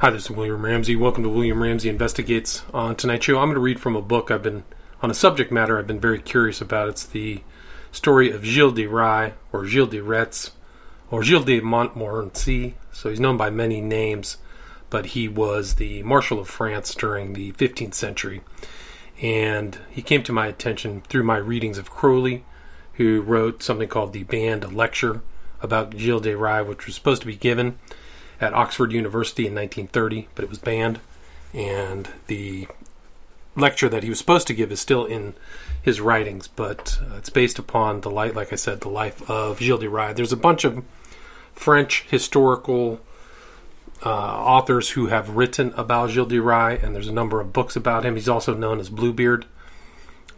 Hi, this is William Ramsey. Welcome to William Ramsey Investigates. On tonight's show, I'm going to read from a book I've been on a subject matter I've been very curious about. It's the story of Gilles de Rais, or Gilles de Retz, or Gilles de Montmorency. So he's known by many names, but he was the Marshal of France during the 15th century. And he came to my attention through my readings of Crowley, who wrote something called the Banned Lecture about Gilles de Rais, which was supposed to be given at Oxford University in 1930, but it was banned. And the lecture that he was supposed to give is still in his writings, but uh, it's based upon the light, like I said, the life of Gilles de Rais. There's a bunch of French historical uh, authors who have written about Gilles de Rais, and there's a number of books about him. He's also known as Bluebeard.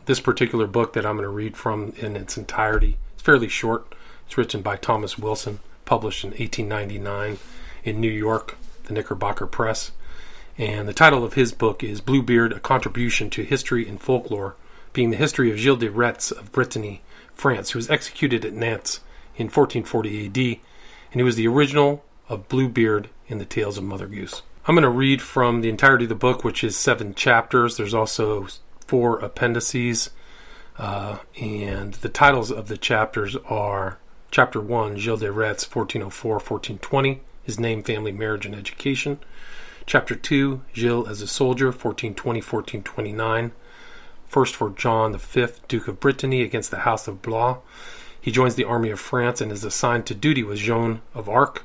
This particular book that I'm going to read from in its entirety, it's fairly short. It's written by Thomas Wilson, published in 1899 in New York, the Knickerbocker Press. And the title of his book is Bluebeard, A Contribution to History and Folklore, being the history of Gilles de Retz of Brittany, France, who was executed at Nantes in 1440 AD, and he was the original of Bluebeard in the Tales of Mother Goose. I'm going to read from the entirety of the book, which is seven chapters. There's also four appendices, uh, and the titles of the chapters are Chapter 1, Gilles de Retz, 1404 1420 his name, family, marriage, and education. Chapter 2, Gilles as a soldier, 1420 1429. First for John V, Duke of Brittany, against the House of Blois. He joins the army of France and is assigned to duty with Joan of Arc.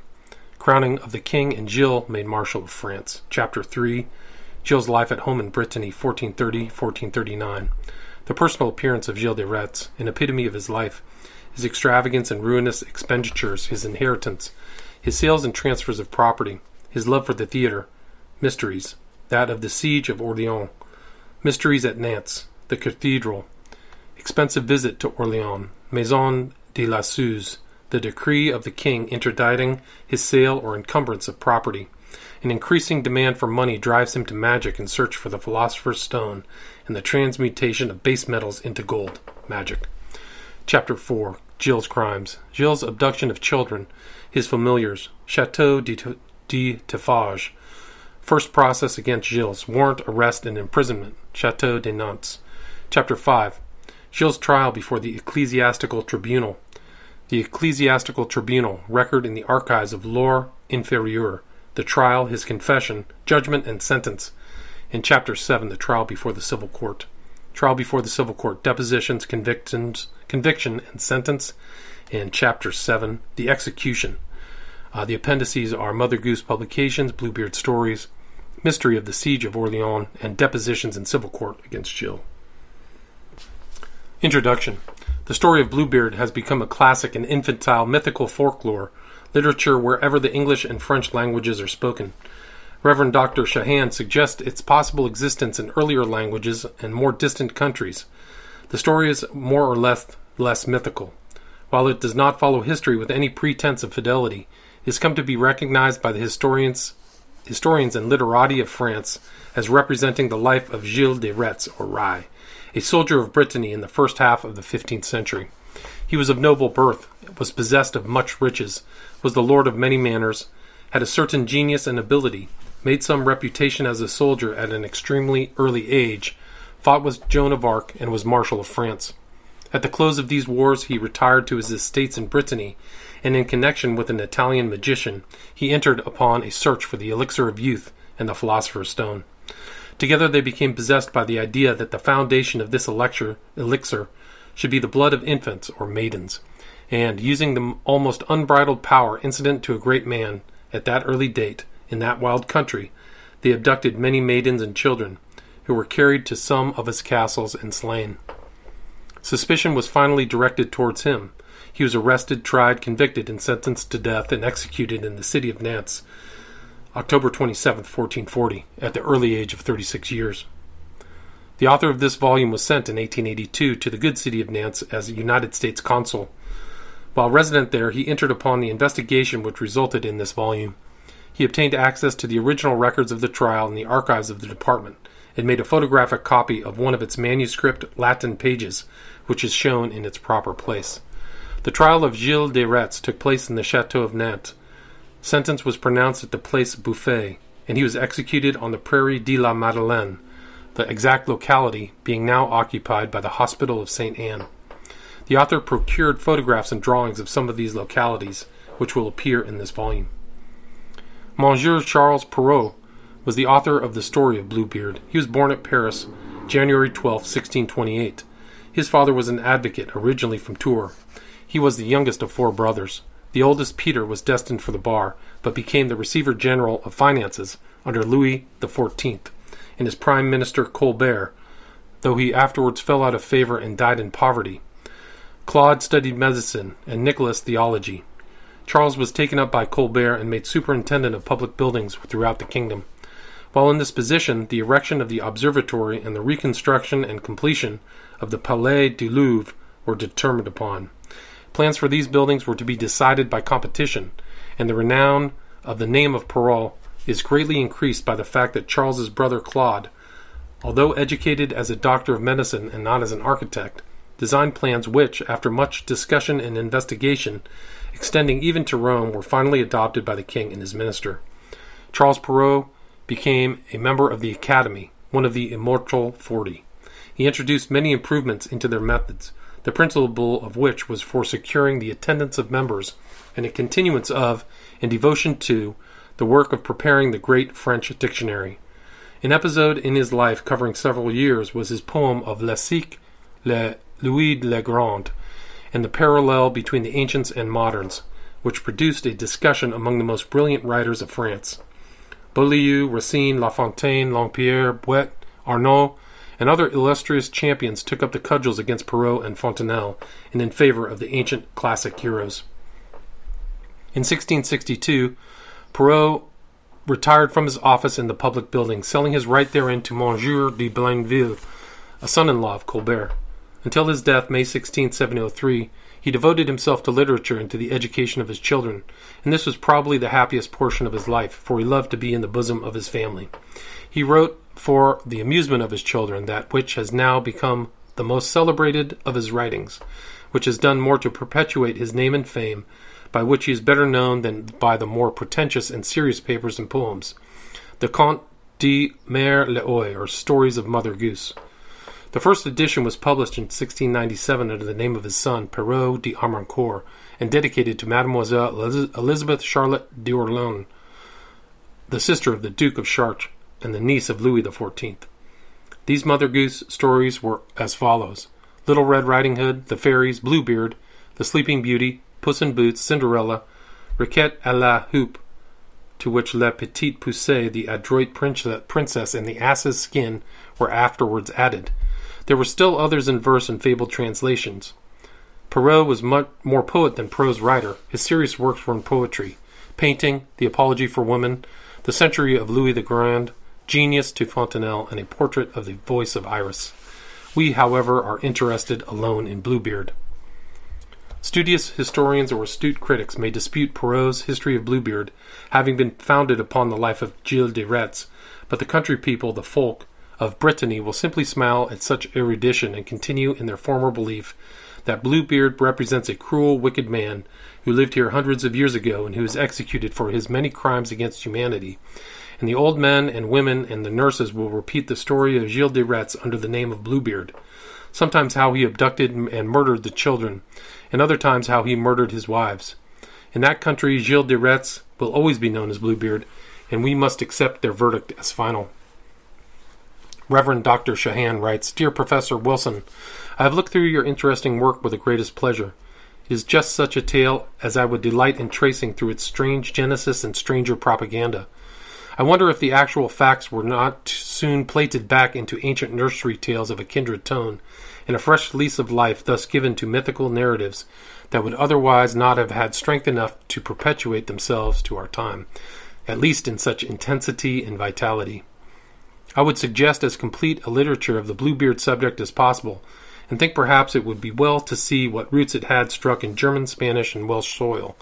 Crowning of the king and Gilles made Marshal of France. Chapter 3, Gilles' life at home in Brittany, 1430 1439. The personal appearance of Gilles de Retz, an epitome of his life, his extravagance and ruinous expenditures, his inheritance, his sales and transfers of property, his love for the theatre, mysteries, that of the siege of Orleans, mysteries at Nantes, the cathedral, expensive visit to Orleans, Maison de la Suze, the decree of the king interdicting his sale or encumbrance of property. An increasing demand for money drives him to magic in search for the philosopher's stone and the transmutation of base metals into gold. Magic. Chapter 4 Gilles' Crimes. Gilles' abduction of children, his familiars, Chateau de, de. First process against Gilles, warrant, arrest, and imprisonment, Chateau de Nantes. Chapter 5 Gilles' trial before the Ecclesiastical Tribunal. The Ecclesiastical Tribunal, record in the archives of Loire Inférieure. The trial, his confession, judgment, and sentence. In Chapter 7, the trial before the civil court. Trial before the civil court, depositions, convictions, conviction, and sentence in Chapter 7, The Execution. Uh, the appendices are Mother Goose Publications, Bluebeard Stories, Mystery of the Siege of Orleans, and Depositions in Civil Court against Gilles. Introduction The story of Bluebeard has become a classic in infantile mythical folklore literature wherever the English and French languages are spoken. Reverend Dr. Shahan suggests its possible existence in earlier languages and more distant countries. The story is more or less less mythical. While it does not follow history with any pretense of fidelity, it has come to be recognized by the historians, historians and literati of France as representing the life of Gilles de Retz, or Rais, a soldier of Brittany in the first half of the 15th century. He was of noble birth, was possessed of much riches, was the lord of many manors, had a certain genius and ability, made some reputation as a soldier at an extremely early age, fought with Joan of Arc, and was Marshal of France. At the close of these wars, he retired to his estates in Brittany, and in connection with an Italian magician, he entered upon a search for the elixir of youth and the philosopher's stone. Together they became possessed by the idea that the foundation of this elixir, elixir should be the blood of infants or maidens, and, using the almost unbridled power incident to a great man at that early date, in that wild country, they abducted many maidens and children, who were carried to some of his castles and slain. Suspicion was finally directed towards him. He was arrested, tried, convicted, and sentenced to death and executed in the city of Nantes, October 27, 1440, at the early age of 36 years. The author of this volume was sent in 1882 to the good city of Nantes as a United States consul. While resident there, he entered upon the investigation which resulted in this volume. He obtained access to the original records of the trial in the archives of the department and made a photographic copy of one of its manuscript Latin pages, which is shown in its proper place. The trial of Gilles de Retz took place in the Chateau of Nantes. Sentence was pronounced at the Place Bouffay, and he was executed on the Prairie de la Madeleine, the exact locality being now occupied by the Hospital of St. Anne. The author procured photographs and drawings of some of these localities, which will appear in this volume. Monsieur Charles Perrault was the author of the story of Bluebeard. He was born at Paris, January 12, 1628. His father was an advocate, originally from Tours. He was the youngest of four brothers. The oldest, Peter, was destined for the bar, but became the Receiver General of Finances under Louis XIV, and his Prime Minister Colbert, though he afterwards fell out of favor and died in poverty. Claude studied medicine, and Nicholas theology. Charles was taken up by Colbert and made superintendent of public buildings throughout the kingdom. While in this position, the erection of the observatory and the reconstruction and completion of the Palais du Louvre were determined upon. Plans for these buildings were to be decided by competition, and the renown of the name of Perrault is greatly increased by the fact that Charles's brother Claude, although educated as a doctor of medicine and not as an architect, designed plans which, after much discussion and investigation, extending even to Rome, were finally adopted by the king and his minister. Charles Perrault became a member of the Academy, one of the Immortal Forty. He introduced many improvements into their methods, the principal of which was for securing the attendance of members and a continuance of and devotion to the work of preparing the great French dictionary. An episode in his life covering several years was his poem of Le Siècle Le Louis de le Grand and the parallel between the ancients and moderns, which produced a discussion among the most brilliant writers of France. Boileau, Racine, La Fontaine, Longpierre, Bouet, Arnaud, and other illustrious champions took up the cudgels against Perrault and Fontenelle and in favor of the ancient classic heroes. In 1662, Perrault retired from his office in the public building, selling his right therein to Monsieur de Blainville, a son-in-law of Colbert. Until his death, May 16, 1703, he devoted himself to literature and to the education of his children, and this was probably the happiest portion of his life, for he loved to be in the bosom of his family. He wrote for the amusement of his children that which has now become the most celebrated of his writings, which has done more to perpetuate his name and fame, by which he is better known than by the more pretentious and serious papers and poems, the Conte de Mère l'Oie, or Stories of Mother Goose. The first edition was published in 1697 under the name of his son, Perrault de Armancourt, and dedicated to Mademoiselle Elizabeth Charlotte d'Orleans, the sister of the Duke of Chartres and the niece of Louis XIV. These Mother Goose stories were as follows Little Red Riding Hood, The Fairies, Bluebeard, The Sleeping Beauty, Puss in Boots, Cinderella, Riquet à la Houppe, to which La Petite Poussée, the adroit princess, and the ass's skin were afterwards added. There were still others in verse and fabled translations. Perrault was much more poet than prose writer. His serious works were in poetry, painting, The Apology for Woman, The Century of Louis the Grand, Genius to Fontenelle, and a portrait of the voice of Iris. We, however, are interested alone in Bluebeard. Studious historians or astute critics may dispute Perrault's History of Bluebeard having been founded upon the life of Gilles de Retz, but the country people, the folk, of Brittany will simply smile at such erudition and continue in their former belief that Bluebeard represents a cruel, wicked man who lived here hundreds of years ago and who was executed for his many crimes against humanity, and the old men and women and the nurses will repeat the story of Gilles de Retz under the name of Bluebeard. Sometimes how he abducted and murdered the children, and other times how he murdered his wives. In that country, Gilles de Retz will always be known as Bluebeard, and we must accept their verdict as final. Reverend Dr. Shahan writes Dear Professor Wilson, I have looked through your interesting work with the greatest pleasure. It is just such a tale as I would delight in tracing through its strange genesis and stranger propaganda. I wonder if the actual facts were not soon plated back into ancient nursery tales of a kindred tone, and a fresh lease of life thus given to mythical narratives that would otherwise not have had strength enough to perpetuate themselves to our time, at least in such intensity and vitality. I would suggest as complete a literature of the Bluebeard subject as possible, and think perhaps it would be well to see what roots it had struck in German, Spanish, and Welsh soil,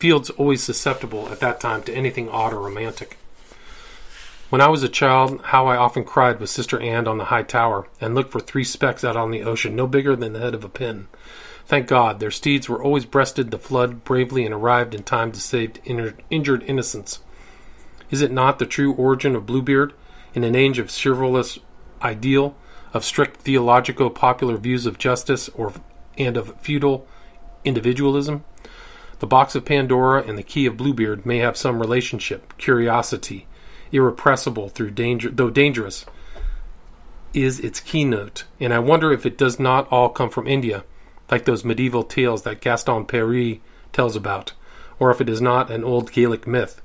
fields always susceptible at that time to anything odd or romantic. When I was a child, how I often cried with Sister Anne on the high tower, and looked for three specks out on the ocean no bigger than the head of a pin. Thank God, their steeds were always breasted the flood bravely and arrived in time to save injured innocents. Is it not the true origin of Bluebeard, in an age of chivalrous ideal, of strict theological popular views of justice, or and of feudal individualism? The box of Pandora and the key of Bluebeard may have some relationship, curiosity, irrepressible through danger, though dangerous, is its keynote, and I wonder if it does not all come from India, like those medieval tales that Gaston Paris tells about, or if it is not an old Gaelic myth,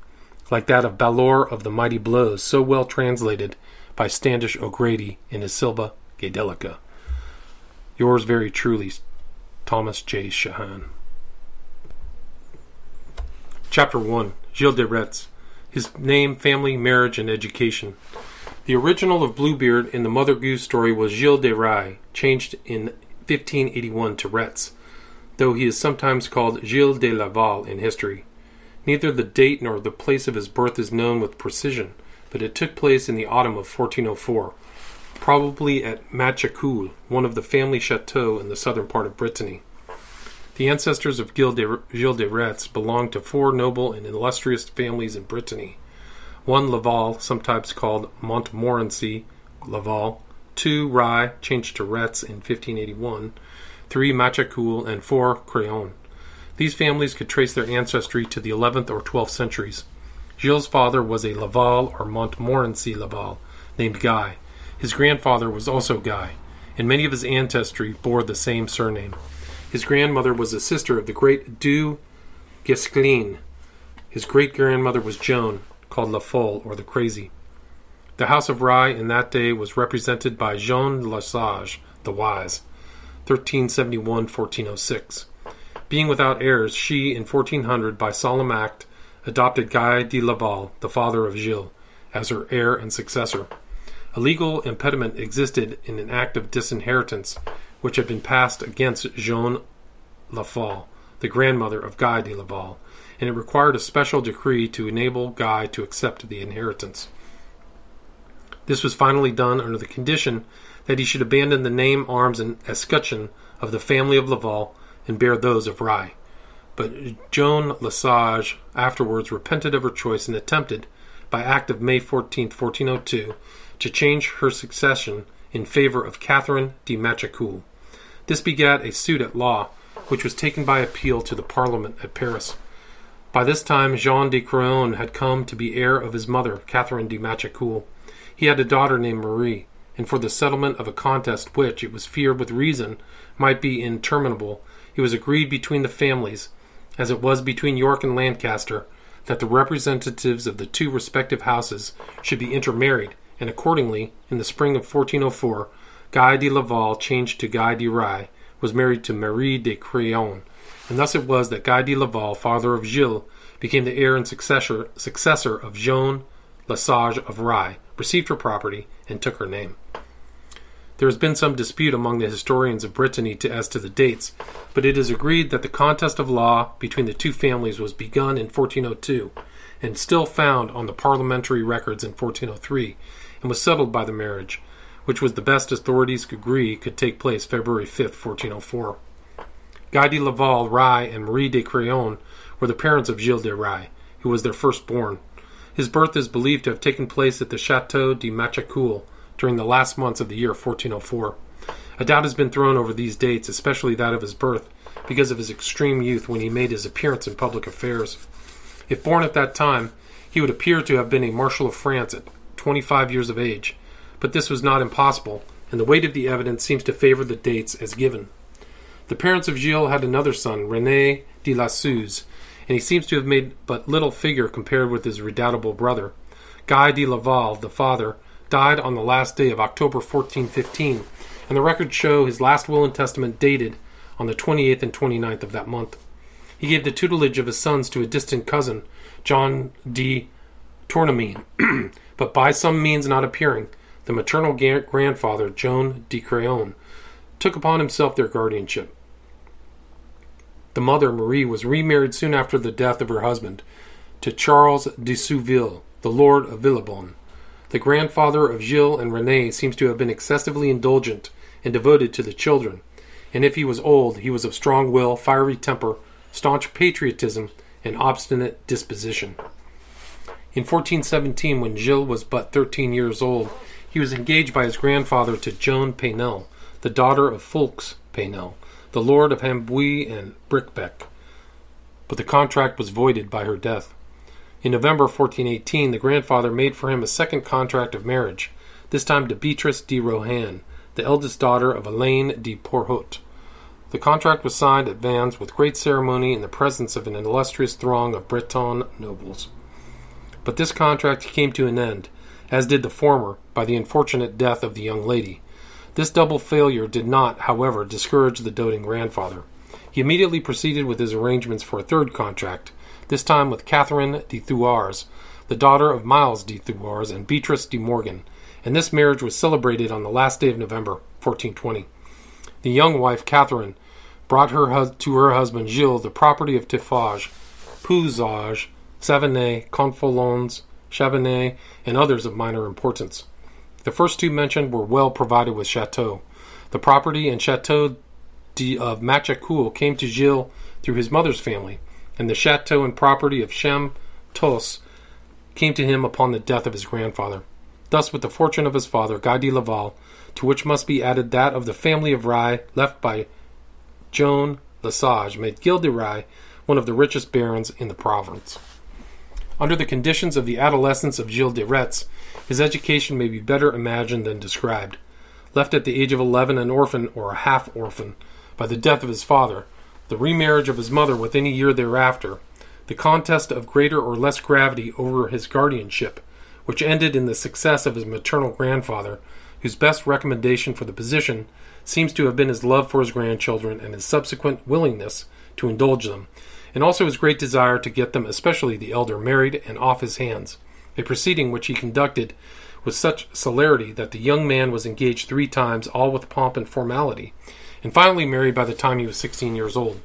like that of Balor of the Mighty Blows, so well translated by Standish O'Grady in his Silva Gadelica. Yours very truly, Thomas J. Shahan. Chapter 1 Gilles de Retz His name, family, marriage, and education. The original of Bluebeard in the Mother Goose story was Gilles de Rais, changed in 1581 to Retz, though he is sometimes called Gilles de Laval in history. Neither the date nor the place of his birth is known with precision, but it took place in the autumn of 1404, probably at Machecoul, one of the family chateaux in the southern part of Brittany. The ancestors of Gilles de, Retz belonged to four noble and illustrious families in Brittany one Laval, sometimes called Montmorency Laval, two Rais, changed to Retz in 1581, three Machecoul, and four Craon. These families could trace their ancestry to the 11th or 12th centuries. Gilles' father was a Laval or Montmorency Laval, named Guy. His grandfather was also Guy, and many of his ancestry bore the same surname. His grandmother was a sister of the great Du Guesclin. His great grandmother was Joan, called La Folle, or the Crazy. The House of Rais in that day was represented by Jean Lesage, the Wise, 1371 1406. Being without heirs, she, in 1400, by solemn act, adopted Guy de Laval, the father of Gilles, as her heir and successor. A legal impediment existed in an act of disinheritance which had been passed against Jean La Folle, the grandmother of Guy de Laval, and it required a special decree to enable Guy to accept the inheritance. This was finally done under the condition that he should abandon the name, arms, and escutcheon of the family of Laval and bear those of Rais. But Joan Lesage afterwards repented of her choice and attempted, by act of May 14, 1402, to change her succession in favor of Catherine de Machecoul. This begat a suit at law, which was taken by appeal to the Parliament at Paris. By this time, Jean de Craon had come to be heir of his mother, Catherine de Machecoul. He had a daughter named Marie, and for the settlement of a contest which, it was feared with reason, might be interminable, it was agreed between the families, as it was between York and Lancaster, that the representatives of the two respective houses should be intermarried, and accordingly, in the spring of 1404, Guy de Laval, changed to Guy de Rais, was married to Marie de Craon, and thus it was that Guy de Laval, father of Gilles, became the heir and successor, successor of Joan Lesage of Rais, received her property, and took her name. There has been some dispute among the historians of Brittany to, as to the dates, but it is agreed that the contest of law between the two families was begun in 1402 and still found on the parliamentary records in 1403 and was settled by the marriage, which was the best authorities could agree could take place February 5, 1404. Guy de Laval, Rais, and Marie de Craon were the parents of Gilles de Rais, who was their firstborn. His birth is believed to have taken place at the Chateau de Machecoul during the last months of the year 1404. A doubt has been thrown over these dates, especially that of his birth, because of his extreme youth when he made his appearance in public affairs. If born at that time, he would appear to have been a Marshal of France at 25 years of age, but this was not impossible, and the weight of the evidence seems to favor the dates as given. The parents of Gilles had another son, René de la Suze, and he seems to have made but little figure compared with his redoubtable brother. Guy de Laval, the father, died on the last day of October 1415, and the records show his last will and testament dated on the 28th and 29th of that month. He gave the tutelage of his sons to a distant cousin, John de Tournemine, but by some means not appearing, the maternal grandfather, Joan de Craon, took upon himself their guardianship. The mother, Marie, was remarried soon after the death of her husband to Charles de Souville, the Lord of Villebon. The grandfather of Gilles and Renee seems to have been excessively indulgent and devoted to the children, and if he was old, he was of strong will, fiery temper, staunch patriotism, and obstinate disposition. In 1417, when Gilles was but 13 years old, he was engaged by his grandfather to Joan Paynel, the daughter of Fulks Paynel, the lord of Amboise and Briquebec. But the contract was voided by her death. In November 1418, the grandfather made for him a second contract of marriage, this time to Beatrice de Rohan, the eldest daughter of Alain de Porhoët. The contract was signed at Vannes with great ceremony in the presence of an illustrious throng of Breton nobles. But this contract came to an end, as did the former, by the unfortunate death of the young lady. This double failure did not, however, discourage the doting grandfather. He immediately proceeded with his arrangements for a third contract, this time with Catherine de Thouars, the daughter of Miles de Thouars and Beatrice de Morgan, and this marriage was celebrated on the last day of November, 1420. The young wife, Catherine, brought her hus- to her husband Gilles the property of Tiffauges, Pouzauges, Savenay, Confolens, Chabanais, and others of minor importance. The first two mentioned were well provided with chateaux. The property and chateau of Machecoul came to Gilles through his mother's family, and the chateau and property of Cham Tos came to him upon the death of his grandfather. Thus, with the fortune of his father, Guy de Laval, to which must be added that of the family of Rye left by Joan Lesage, made Gilles de Rye one of the richest barons in the province. Under the conditions of the adolescence of Gilles de Retz, his education may be better imagined than described. Left at the age of eleven an orphan or a half orphan by the death of his father, the remarriage of his mother within a year thereafter, the contest of greater or less gravity over his guardianship, which ended in the success of his maternal grandfather, whose best recommendation for the position seems to have been his love for his grandchildren and his subsequent willingness to indulge them, and also his great desire to get them, especially the elder, married and off his hands, a proceeding which he conducted with such celerity that the young man was engaged three times, all with pomp and formality, and finally married by the time he was sixteen years old.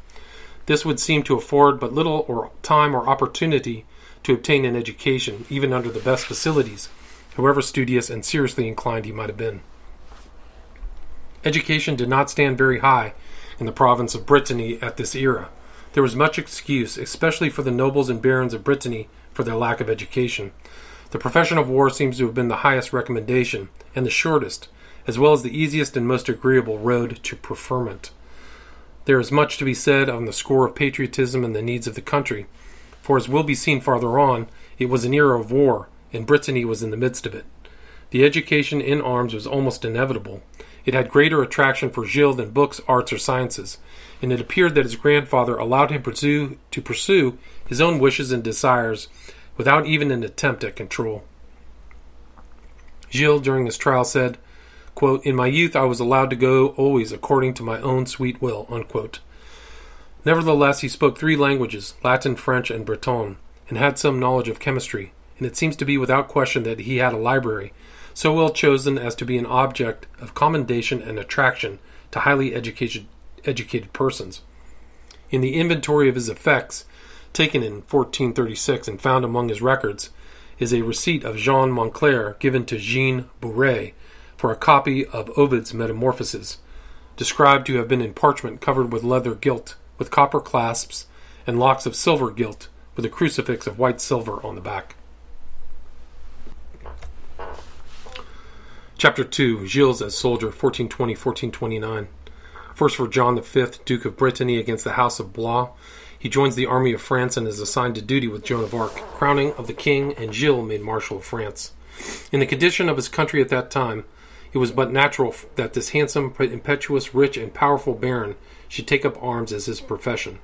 This would seem to afford but little or time or opportunity to obtain an education, even under the best facilities, however studious and seriously inclined he might have been. Education did not stand very high in the province of Brittany at this era. There was much excuse, especially for the nobles and barons of Brittany, for their lack of education. The profession of war seems to have been the highest recommendation, and the shortest, as well as the easiest and most agreeable road to preferment. There is much to be said on the score of patriotism and the needs of the country, for as will be seen farther on, it was an era of war, and Brittany was in the midst of it. The education in arms was almost inevitable. It had greater attraction for Gilles than books, arts, or sciences, and it appeared that his grandfather allowed him pursue, to pursue his own wishes and desires without even an attempt at control. Gilles, during his trial, said, quote, In my youth I was allowed to go always according to my own sweet will. Unquote. Nevertheless, he spoke three languages Latin, French, and Breton, and had some knowledge of chemistry, and it seems to be without question that he had a library, so well chosen as to be an object of commendation and attraction to highly educated, educated persons. In the inventory of his effects, taken in 1436 and found among his records, is a receipt of Jean Moncler given to Jean Bouret for a copy of Ovid's Metamorphoses, described to have been in parchment covered with leather gilt with copper clasps and locks of silver gilt, with a crucifix of white silver on the back. Chapter 2 Gilles as Soldier, 1420 1429. First for John V, Duke of Brittany, against the House of Blois. He joins the army of France and is assigned to duty with Joan of Arc, crowning of the king, and Gilles made Marshal of France. In the condition of his country at that time, it was but natural that this handsome, impetuous, rich, and powerful baron should take up arms as his profession.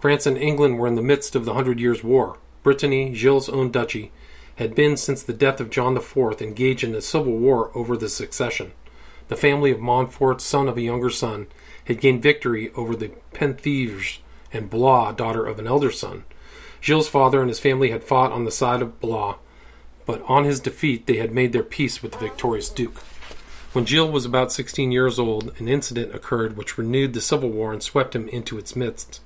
France and England were in the midst of the Hundred Years' War. Brittany, Gilles' own duchy, had been since the death of John IV engaged in a civil war over the succession. The family of Montfort, son of a younger son, had gained victory over the Penthièvres and Blois, daughter of an elder son. Gilles' father and his family had fought on the side of Blois, but on his defeat they had made their peace with the victorious duke. When Gilles was about 16 years old, an incident occurred which renewed the civil war and swept him into its midst.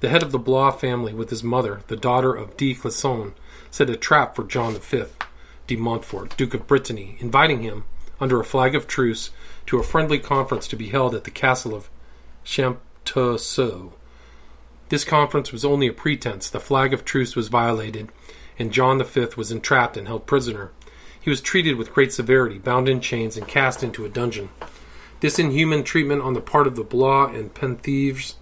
The head of the Blois family, with his mother, the daughter of de Clisson, set a trap for John V. de Montfort, Duke of Brittany, inviting him, under a flag of truce, to a friendly conference to be held at the castle of Champtoceaux. This conference was only a pretense. The flag of truce was violated, and John V was entrapped and held prisoner. He was treated with great severity, bound in chains, and cast into a dungeon. This inhuman treatment on the part of the Blois and Penthievres,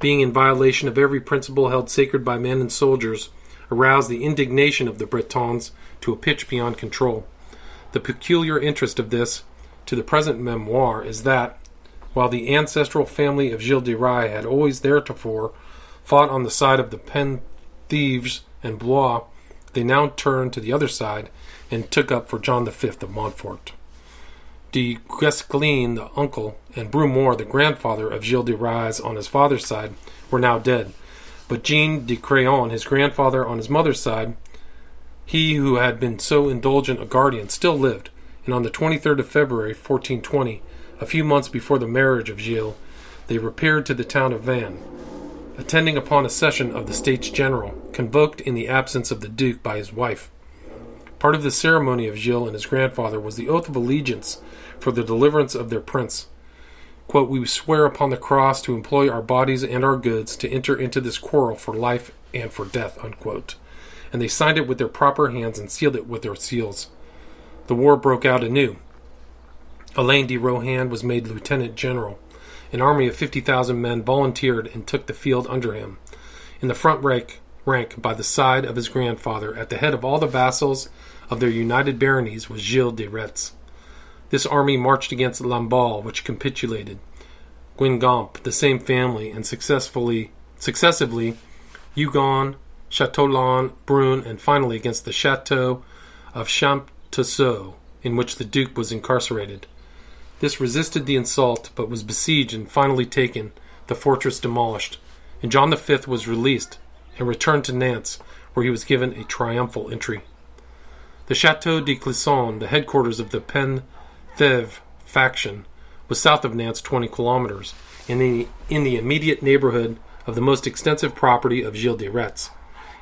being in violation of every principle held sacred by men and soldiers, aroused the indignation of the Bretons to a pitch beyond control. The peculiar interest of this, to the present memoir, is that, while the ancestral family of Gilles de Rais had always theretofore fought on the side of the Penthievres and Blois, they now turned to the other side and took up for John V of Montfort. De Guesclin, the uncle, and Brumour, the grandfather of Gilles de Rais on his father's side, were now dead. But Jean de Craon, his grandfather on his mother's side, he who had been so indulgent a guardian, still lived, and on the 23rd of February, 1420, a few months before the marriage of Gilles, they repaired to the town of Vannes, attending upon a session of the States General, convoked in the absence of the Duke by his wife. Part of the ceremony of Gilles and his grandfather was the oath of allegiance for the deliverance of their prince. Quote, we swear upon the cross to employ our bodies and our goods to enter into this quarrel for life and for death. Unquote. And they signed it with their proper hands and sealed it with their seals. The war broke out anew. Alain de Rohan was made lieutenant general. An army of 50,000 men volunteered and took the field under him. In the front rank, rank by the side of his grandfather, at the head of all the vassals of their united baronies, was Gilles de Retz. This army marched against Lamballe, which capitulated. Guingamp, the same family, and successfully, successively Hugon, Châteaulon, Brune, and finally against the chateau of Champtoceaux, in which the Duke was incarcerated. This resisted the assault, but was besieged and finally taken, the fortress demolished, and John V was released and returned to Nantes, where he was given a triumphal entry. The Chateau de Clisson, the headquarters of the Pen Thèves faction was south of Nantes 20 kilometers, in the, in the immediate neighborhood of the most extensive property of Gilles de Retz.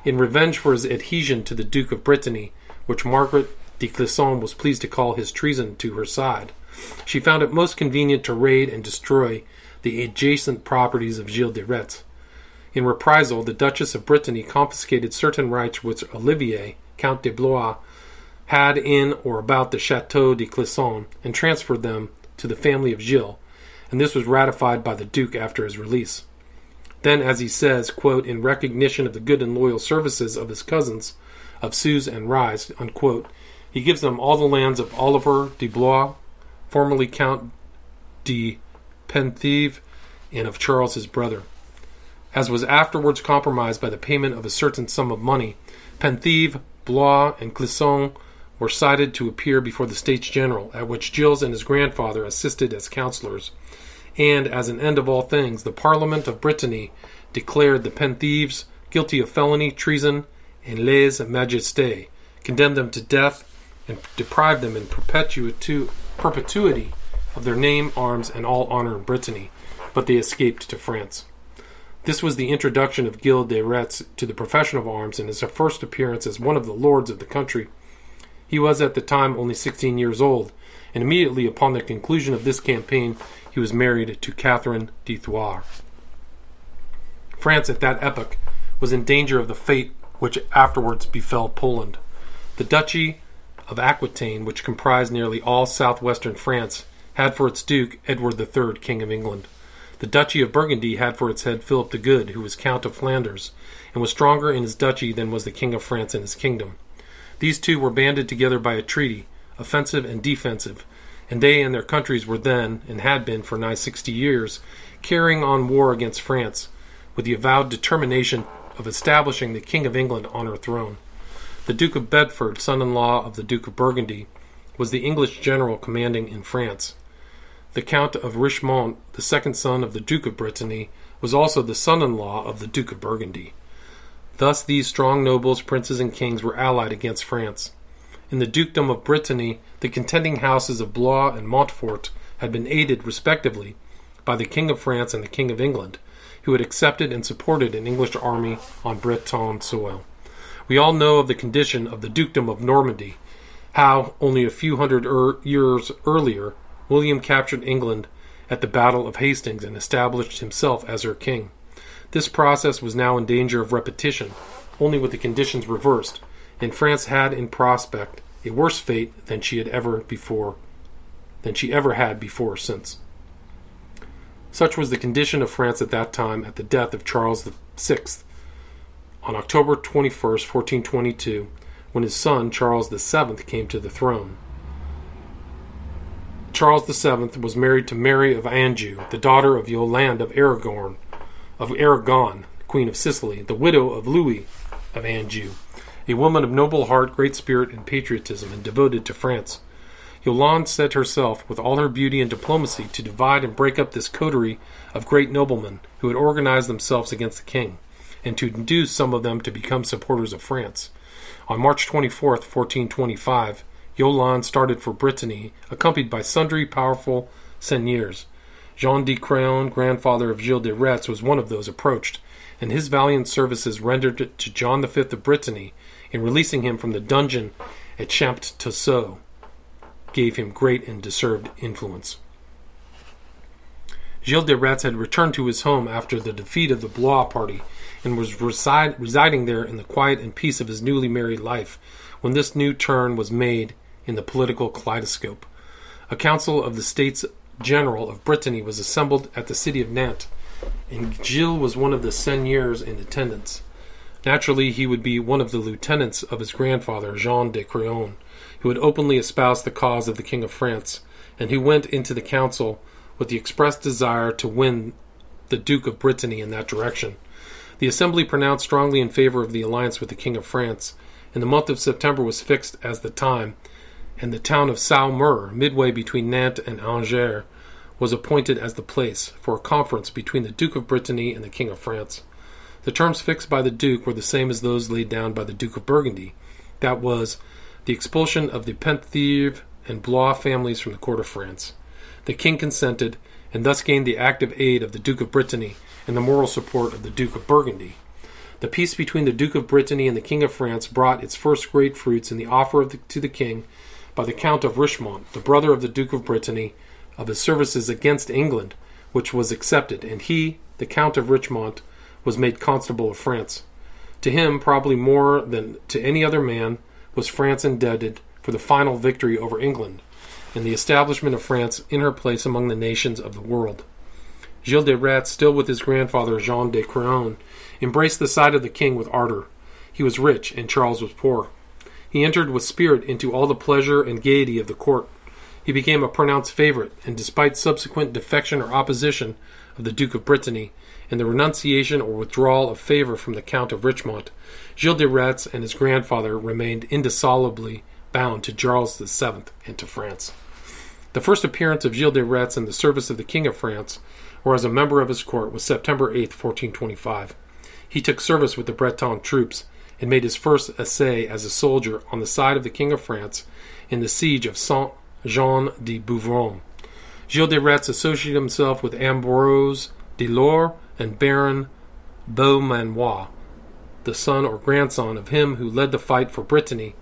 In revenge for his adhesion to the Duke of Brittany, which Margaret de Clisson was pleased to call his treason to her side, she found it most convenient to raid and destroy the adjacent properties of Gilles de Retz. In reprisal, the Duchess of Brittany confiscated certain rights which Olivier, Count de Blois, had in or about the Chateau de Clisson and transferred them to the family of Gilles, and this was ratified by the Duke after his release. Then, as he says, quote, in recognition of the good and loyal services of his cousins, of Suze and Rise, unquote, he gives them all the lands of Oliver de Blois, formerly Count de Penthievre, and of Charles his brother. As was afterwards compromised by the payment of a certain sum of money, Penthievre, Blois, and Clisson were cited to appear before the States General, at which Gilles and his grandfather assisted as counselors. And, as an end of all things, the Parliament of Brittany declared the Penthievres guilty of felony, treason, and lese majesté, condemned them to death, and deprived them in perpetuity of their name, arms, and all honor in Brittany, but they escaped to France. This was the introduction of Gilles de Retz to the profession of arms and his first appearance as one of the lords of the country he was at the time only 16 years old, and immediately upon the conclusion of this campaign, he was married to Catherine de Thouars. France at that epoch was in danger of the fate which afterwards befell Poland. The Duchy of Aquitaine, which comprised nearly all southwestern France, had for its duke Edward III, King of England. The Duchy of Burgundy had for its head Philip the Good, who was Count of Flanders, and was stronger in his duchy than was the King of France in his kingdom. These two were banded together by a treaty, offensive and defensive, and they and their countries were then, and had been for nigh sixty years, carrying on war against France, with the avowed determination of establishing the King of England on her throne. The Duke of Bedford, son in law of the Duke of Burgundy, was the English general commanding in France. The Count of Richemont, the second son of the Duke of Brittany, was also the son in law of the Duke of Burgundy. Thus these strong nobles, princes, and kings were allied against France. In the dukedom of Brittany, the contending houses of Blois and Montfort had been aided, respectively, by the King of France and the King of England, who had accepted and supported an English army on Breton soil. We all know of the condition of the dukedom of Normandy, how, only a few hundred er- years earlier, William captured England at the Battle of Hastings and established himself as her king. This process was now in danger of repetition, only with the conditions reversed, and France had in prospect a worse fate than she had ever before than she ever had before or since. Such was the condition of France at that time at the death of Charles VI on October 21, 1422, when his son Charles VII came to the throne. Charles VII was married to Mary of Anjou, the daughter of Yolande of Aragon, of Aragon, Queen of Sicily, the widow of Louis of Anjou, a woman of noble heart, great spirit, and patriotism, and devoted to France. Yolande set herself, with all her beauty and diplomacy, to divide and break up this coterie of great noblemen who had organized themselves against the king, and to induce some of them to become supporters of France. On March 24, 1425, Yolande started for Brittany, accompanied by sundry powerful seigneurs. Jean de Craon, grandfather of Gilles de Retz, was one of those approached, and his valiant services rendered to John V of Brittany in releasing him from the dungeon at Champtocé gave him great and deserved influence. Gilles de Retz had returned to his home after the defeat of the Blois party and was reside, residing there in the quiet and peace of his newly married life when this new turn was made in the political kaleidoscope. A council of the States General of Brittany was assembled at the city of Nantes, and Gilles was one of the seigneurs in attendance. Naturally, he would be one of the lieutenants of his grandfather, Jean de Craon, who had openly espoused the cause of the King of France, and who went into the council with the express desire to win the Duke of Brittany in that direction. The assembly pronounced strongly in favor of the alliance with the King of France, and the month of September was fixed as the time, and the town of Saumur, midway between Nantes and Angers, was appointed as the place for a conference between the Duke of Brittany and the King of France. The terms fixed by the Duke were the same as those laid down by the Duke of Burgundy. That was, the expulsion of the Penthièvre and Blois families from the court of France. The king consented, and thus gained the active aid of the Duke of Brittany and the moral support of the Duke of Burgundy. The peace between the Duke of Brittany and the King of France brought its first great fruits in the offer the, to the king by the Count of Richemont, the brother of the Duke of Brittany, of his services against England, which was accepted, and he, the Count of Richemont, was made Constable of France. To him, probably more than to any other man, was France indebted for the final victory over England and the establishment of France in her place among the nations of the world. Gilles de Retz, still with his grandfather Jean de Craon, embraced the side of the king with ardor. He was rich, and Charles was poor. He entered with spirit into all the pleasure and gaiety of the court. He became a pronounced favorite, and despite subsequent defection or opposition of the Duke of Brittany, and the renunciation or withdrawal of favor from the Count of Richemont, Gilles de Retz and his grandfather remained indissolubly bound to Charles VII and to France. The first appearance of Gilles de Retz in the service of the King of France, or as a member of his court, was September 8, 1425. He took service with the Breton troops and made his first essay as a soldier on the side of the King of France in the siege of Saint Jean de Beuvron. Gilles de Retz associated himself with Ambrose de Lor and Baron Beaumanoir, the son or grandson of him who led the fight for Brittany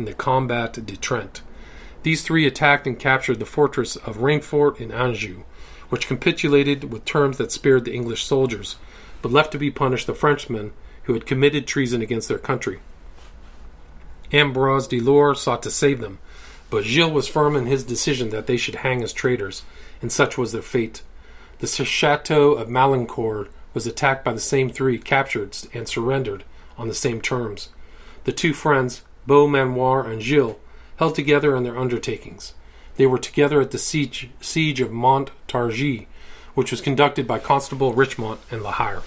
in the combat de Trent. These three attacked and captured the fortress of Rainfort in Anjou, which capitulated with terms that spared the English soldiers, but left to be punished the Frenchmen who had committed treason against their country. Ambroise de Lor sought to save them, but Gilles was firm in his decision that they should hang as traitors, and such was their fate. The chateau of Malincourt was attacked by the same three, captured, and surrendered on the same terms. The two friends, Beaumanoir and Gilles, held together in their undertakings. They were together at the siege, siege of Montargis, which was conducted by Constable Richemont and La Hire.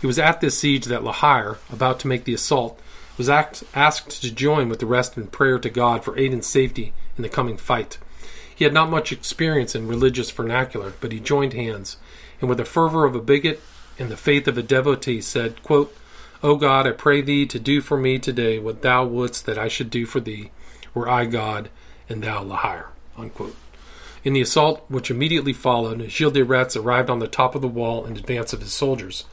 It was at this siege that La Hire, about to make the assault, was act, asked to join with the rest in prayer to God for aid and safety in the coming fight. He had not much experience in religious vernacular, but he joined hands, and with the fervor of a bigot and the faith of a devotee said, quote, O God, I pray thee to do for me today what thou wouldst that I should do for thee, were I God, and thou Hire. Unquote. In the assault which immediately followed, Gilles de Retz arrived on the top of the wall in advance of his soldiers.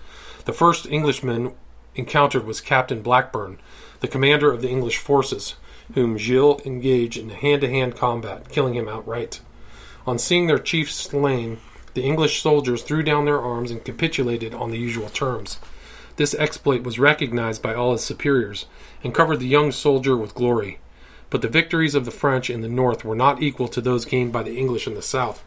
The first Englishman encountered was Captain Blackburn, the commander of the English forces, whom Gilles engaged in hand to hand combat, killing him outright. On seeing their chief slain, the English soldiers threw down their arms and capitulated on the usual terms. This exploit was recognized by all his superiors and covered the young soldier with glory. But the victories of the French in the north were not equal to those gained by the English in the south,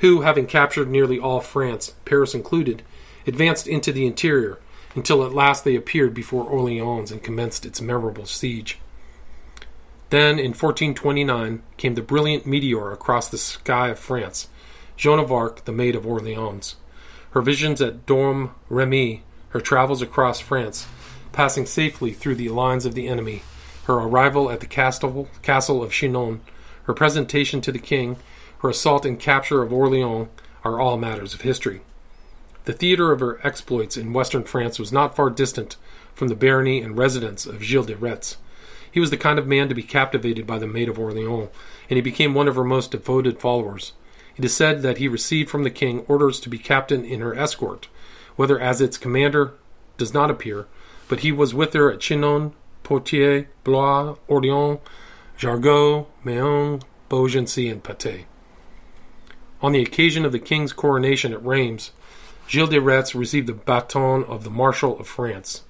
who, having captured nearly all France, Paris included, advanced into the interior until at last they appeared before Orleans and commenced its memorable siege. Then, in 1429, came the brilliant meteor across the sky of France, Joan of Arc, the Maid of Orleans. Her visions at Dom Remy, her travels across France, passing safely through the lines of the enemy, her arrival at the castle, castle of Chinon, her presentation to the king, her assault and capture of Orleans are all matters of history. The theater of her exploits in western France was not far distant from the barony and residence of Gilles de Retz. He was the kind of man to be captivated by the Maid of Orleans, and he became one of her most devoted followers. It is said that he received from the king orders to be captain in her escort, whether as its commander does not appear, but he was with her at Chinon, Poitiers, Blois, Orleans, Jargeau, Meung, Beaugency, and Patay. On the occasion of the king's coronation at Reims, Gilles de Retz received the baton of the Marshal of France.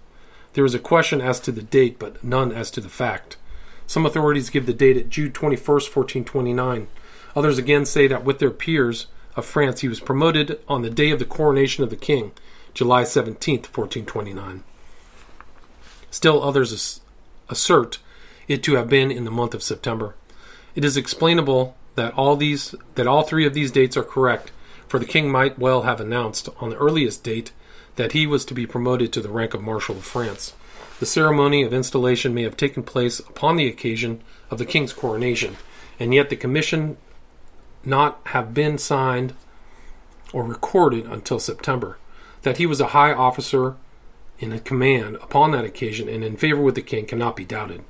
There is a question as to the date, but none as to the fact. Some authorities give the date at June 21, 1429. Others again say that with their peers of France he was promoted on the day of the coronation of the king, July 17, 1429. Still others assert it to have been in the month of September. It is explainable that all these that all three of these dates are correct, for the king might well have announced on the earliest date that he was to be promoted to the rank of Marshal of France. The ceremony of installation may have taken place upon the occasion of the king's coronation, and yet the commission not have been signed or recorded until September. That he was a high officer in a command upon that occasion and in favor with the king cannot be doubted.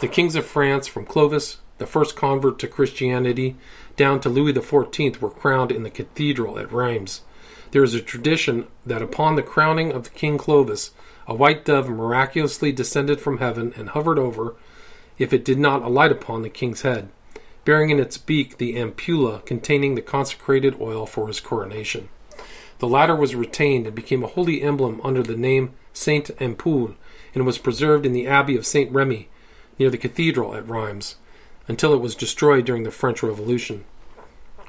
The kings of France, from Clovis, the first convert to Christianity, down to Louis XIV, were crowned in the cathedral at Reims. There is a tradition that upon the crowning of King Clovis, a white dove miraculously descended from heaven and hovered over, if it did not alight upon the king's head, bearing in its beak the ampulla containing the consecrated oil for his coronation. The latter was retained and became a holy emblem under the name Sainte Ampoule, and was preserved in the Abbey of Saint Remy, near the cathedral at Reims, until it was destroyed during the French Revolution.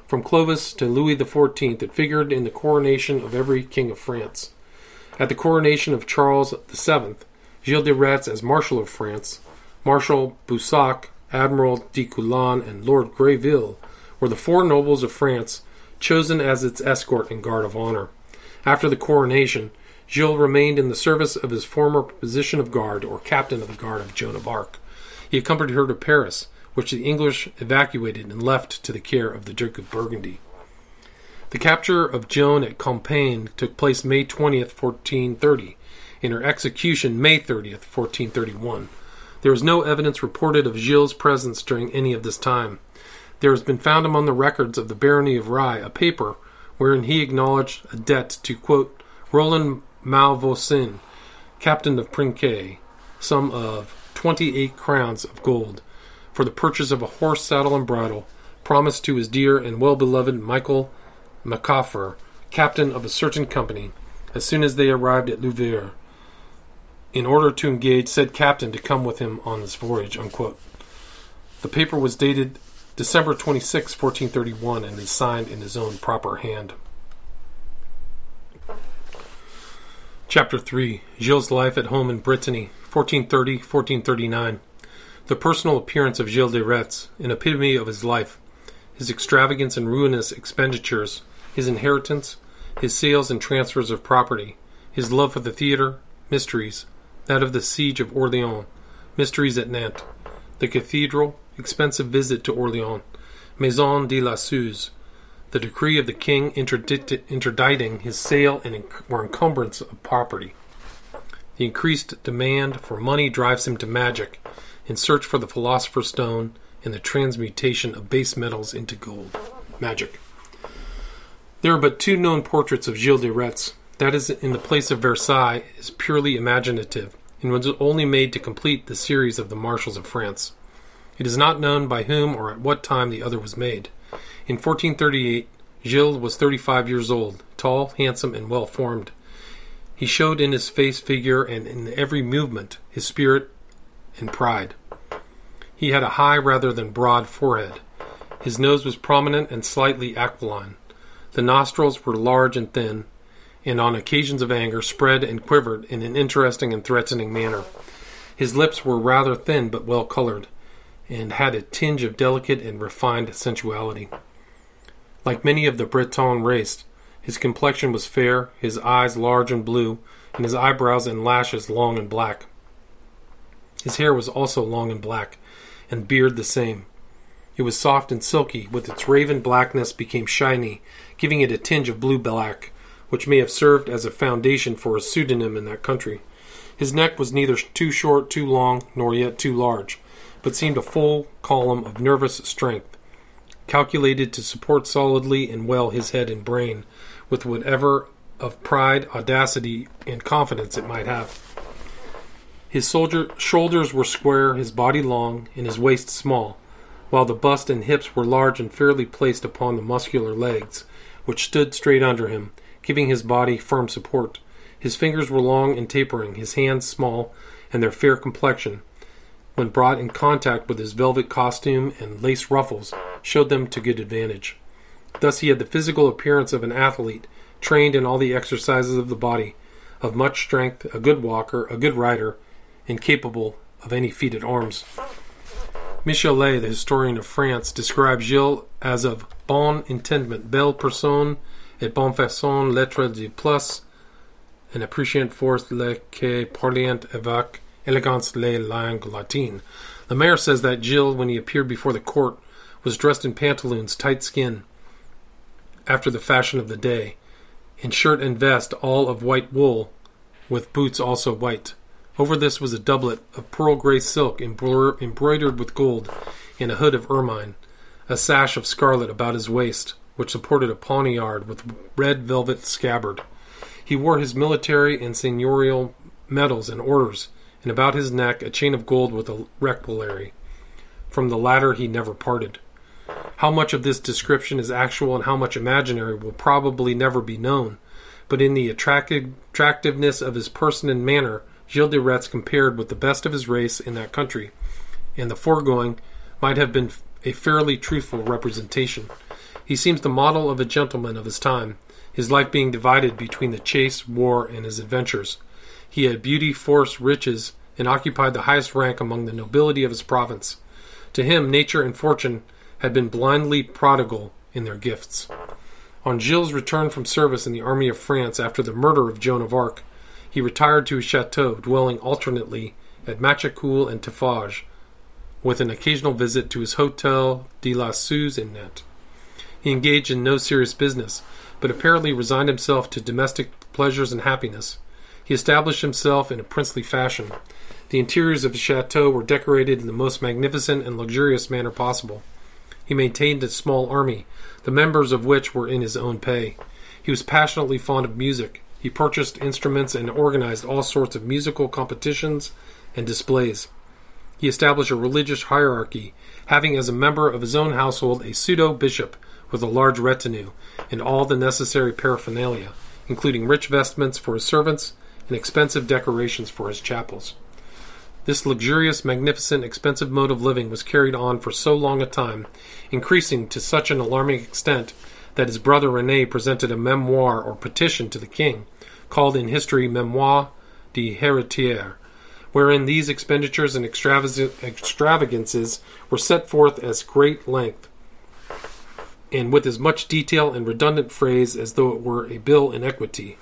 From Clovis to Louis XIV, it figured in the coronation of every king of France. At the coronation of Charles VII, Gilles de Retz as Marshal of France, Marshal Boussac, Admiral de Culant, and Lord Graville were the four nobles of France chosen as its escort and guard of honor. After the coronation, Gilles remained in the service of his former position of guard or captain of the guard of Joan of Arc. He accompanied her to Paris, which the English evacuated and left to the care of the Duke of Burgundy. The capture of Joan at Compiègne took place May 20th, 1430, and her execution May 30th, 1431. There is no evidence reported of Gilles' presence during any of this time. There has been found among the records of the barony of Rye a paper wherein he acknowledged a debt to, quote, Roland Malvoisin, captain of Prinquet, sum of twenty eight crowns of gold, for the purchase of a horse, saddle, and bridle, promised to his dear and well beloved Michael Macafer, captain of a certain company, as soon as they arrived at Louviers, in order to engage said captain to come with him on this voyage. Unquote. The paper was dated December 26, 1431, and is signed in his own proper hand. Chapter 3 Gilles' Life at Home in Brittany, 1430 1439. The personal appearance of Gilles de Retz, an epitome of his life, his extravagance and ruinous expenditures, his inheritance, his sales and transfers of property, his love for the theatre, mysteries, that of the siege of Orleans, mysteries at Nantes, the cathedral, expensive visit to Orleans, Maison de la Suze, the decree of the king interdicting his sale and or encumbrance of property. The increased demand for money drives him to magic, in search for the philosopher's stone and the transmutation of base metals into gold. Magic. There are but two known portraits of Gilles de Retz. That is in the place of Versailles is purely imaginative and was only made to complete the series of the marshals of France. It is not known by whom or at what time the other was made. In 1438, Gilles was 35 years old, tall, handsome, and well formed. He showed in his face, figure, and in every movement his spirit and pride. He had a high rather than broad forehead. His nose was prominent and slightly aquiline. The nostrils were large and thin, and on occasions of anger spread and quivered in an interesting and threatening manner. His lips were rather thin but well colored, and had a tinge of delicate and refined sensuality. Like many of the Breton race, his complexion was fair, his eyes large and blue, and his eyebrows and lashes long and black. His hair was also long and black, and beard the same. It was soft and silky, with its raven blackness became shiny, giving it a tinge of blue black, which may have served as a foundation for a pseudonym in that country. His neck was neither too short, too long, nor yet too large, but seemed a full column of nervous strength, calculated to support solidly and well his head and brain, with whatever of pride, audacity, and confidence it might have. His soldier, shoulders were square, his body long, and his waist small, while the bust and hips were large and fairly placed upon the muscular legs, which stood straight under him, giving his body firm support. His fingers were long and tapering, his hands small, and their fair complexion, when brought in contact with his velvet costume and lace ruffles, showed them to good advantage. Thus he had the physical appearance of an athlete, trained in all the exercises of the body, of much strength, a good walker, a good rider, and capable of any feat at arms. Michelet, the historian of France, describes Gilles as of bon intendement, belle personne et bonne façon, lettre de plus, and appreciant force le que parlient avec elegance langues latines. The mayor says that Gilles, when he appeared before the court, was dressed in pantaloons, tight skin, after the fashion of the day, in shirt and vest all of white wool, with boots also white. Over this was a doublet of pearl gray silk embroidered with gold, and a hood of ermine, a sash of scarlet about his waist, which supported a poniard with red velvet scabbard. He wore his military and seigneurial medals and orders, and about his neck a chain of gold with a reliquary. From the latter he never parted. How much of this description is actual and how much imaginary will probably never be known, but in the attractive, attractiveness of his person and manner, Gilles de Retz compared with the best of his race in that country, and the foregoing might have been a fairly truthful representation. He seems the model of a gentleman of his time, his life being divided between the chase, war, and his adventures. He had beauty, force, riches, and occupied the highest rank among the nobility of his province. To him, nature and fortune had been blindly prodigal in their gifts. On Gilles' return from service in the army of France after the murder of Joan of Arc, he retired to his chateau, dwelling alternately at Machecoul and Tiffauges, with an occasional visit to his Hotel de la Suze in Nantes. He engaged in no serious business, but apparently resigned himself to domestic pleasures and happiness. He established himself in a princely fashion. The interiors of his chateau were decorated in the most magnificent and luxurious manner possible. He maintained a small army, the members of which were in his own pay. He was passionately fond of music, he purchased instruments and organized all sorts of musical competitions and displays. He established a religious hierarchy, having as a member of his own household a pseudo bishop with a large retinue and all the necessary paraphernalia, including rich vestments for his servants and expensive decorations for his chapels. This luxurious, magnificent, expensive mode of living was carried on for so long a time, increasing to such an alarming extent that his brother Rene presented a memoir or petition to the king, called in history Memoire de Héritier, wherein these expenditures and extravagances were set forth as great length, and with as much detail and redundant phrase as though it were a bill in equity.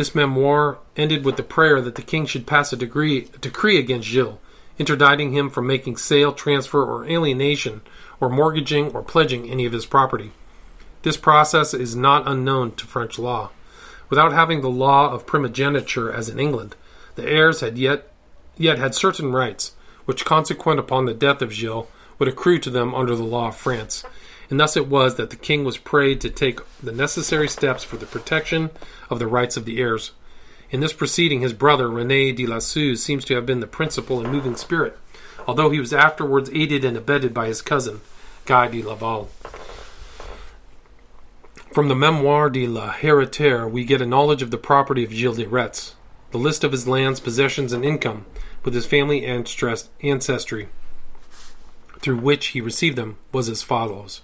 This memoir ended with the prayer that the king should pass a, degree, a decree against Gilles, interdicting him from making sale, transfer, or alienation, or mortgaging or pledging any of his property. This process is not unknown to French law. Without having the law of primogeniture as in England, the heirs had yet yet had certain rights, which consequent upon the death of Gilles would accrue to them under the law of France, and thus it was that the king was prayed to take the necessary steps for the protection of the rights of the heirs. In this proceeding, his brother Rene de la Suze seems to have been the principal and moving spirit, although he was afterwards aided and abetted by his cousin, Guy de Laval. From the Memoire de la Héritière, we get a knowledge of the property of Gilles de Retz, the list of his lands, possessions, and income, with his family and ancestry, through which he received them, was as follows.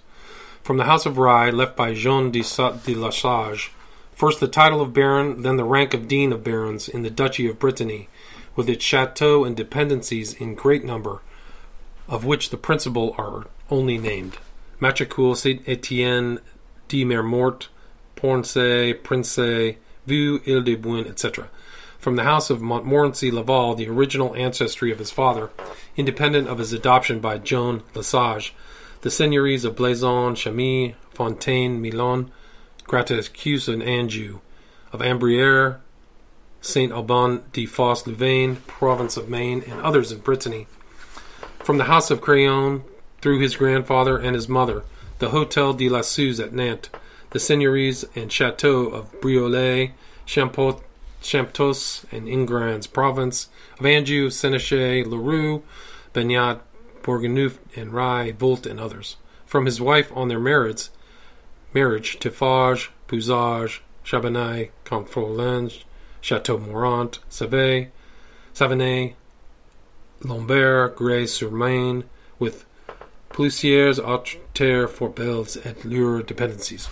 From the house of Rye, left by Jean de, de Lesage, first the title of baron, then the rank of dean of barons in the duchy of Brittany, with its chateaux and dependencies in great number, of which the principal are only named Machecoul, Saint Etienne, de Mermort, Porncey, Princey, Vieux, Ile de Bouin, etc. From the house of Montmorency Laval, the original ancestry of his father, independent of his adoption by Joan Lesage, the seigneuries of Blaison, Chamy, Fontaine, Milon, Gratacuce, and Anjou, of Ambrières, Saint Alban de Fosse, Louvain, province of Maine, and others in Brittany. From the house of Craon, through his grandfather and his mother, the Hotel de la Suze at Nantes, the seigneuries and chateaux of Briolet, Champtocé, Champtoceaux, and Ingrans province, of Anjou, Seneschal, Leroux, Baignat, Bourgneuf, and Rye, Volt, and others. From his wife on their marriage, marriage Tiffauges, Pouzauges, Chabanais, Confrolange, Chateau Morant, Save, Savenay, Lambert, Grey-sur-Maine, with Plusieurs Autres Forbelles et Lure dependencies.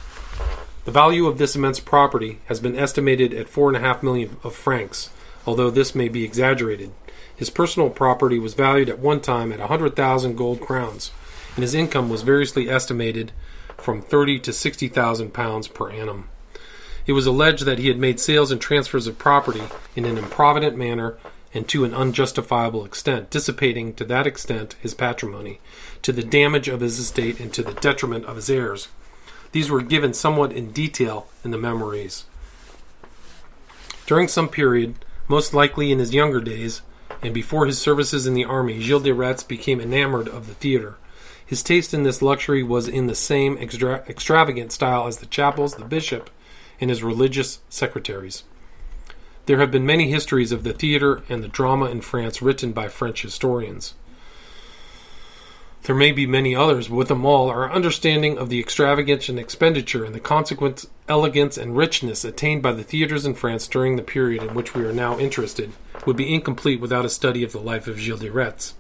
The value of this immense property has been estimated at four and a half million of francs, although this may be exaggerated. His personal property was valued at one time at a hundred thousand gold crowns, and his income was variously estimated from thirty to sixty thousand pounds per annum. It was alleged that he had made sales and transfers of property in an improvident manner and to an unjustifiable extent, dissipating to that extent his patrimony, to the damage of his estate and to the detriment of his heirs. These were given somewhat in detail in the memories. During some period, most likely in his younger days, and before his services in the army, Gilles de Retz became enamored of the theater. His taste in this luxury was in the same extra- extravagant style as the chapels, the bishop, and his religious secretaries. There have been many histories of the theater and the drama in France written by French historians. There may be many others, but with them all, our understanding of the extravagance and expenditure and the consequent elegance and richness attained by the theaters in France during the period in which we are now interested would be incomplete without a study of the life of Gilles de Retz.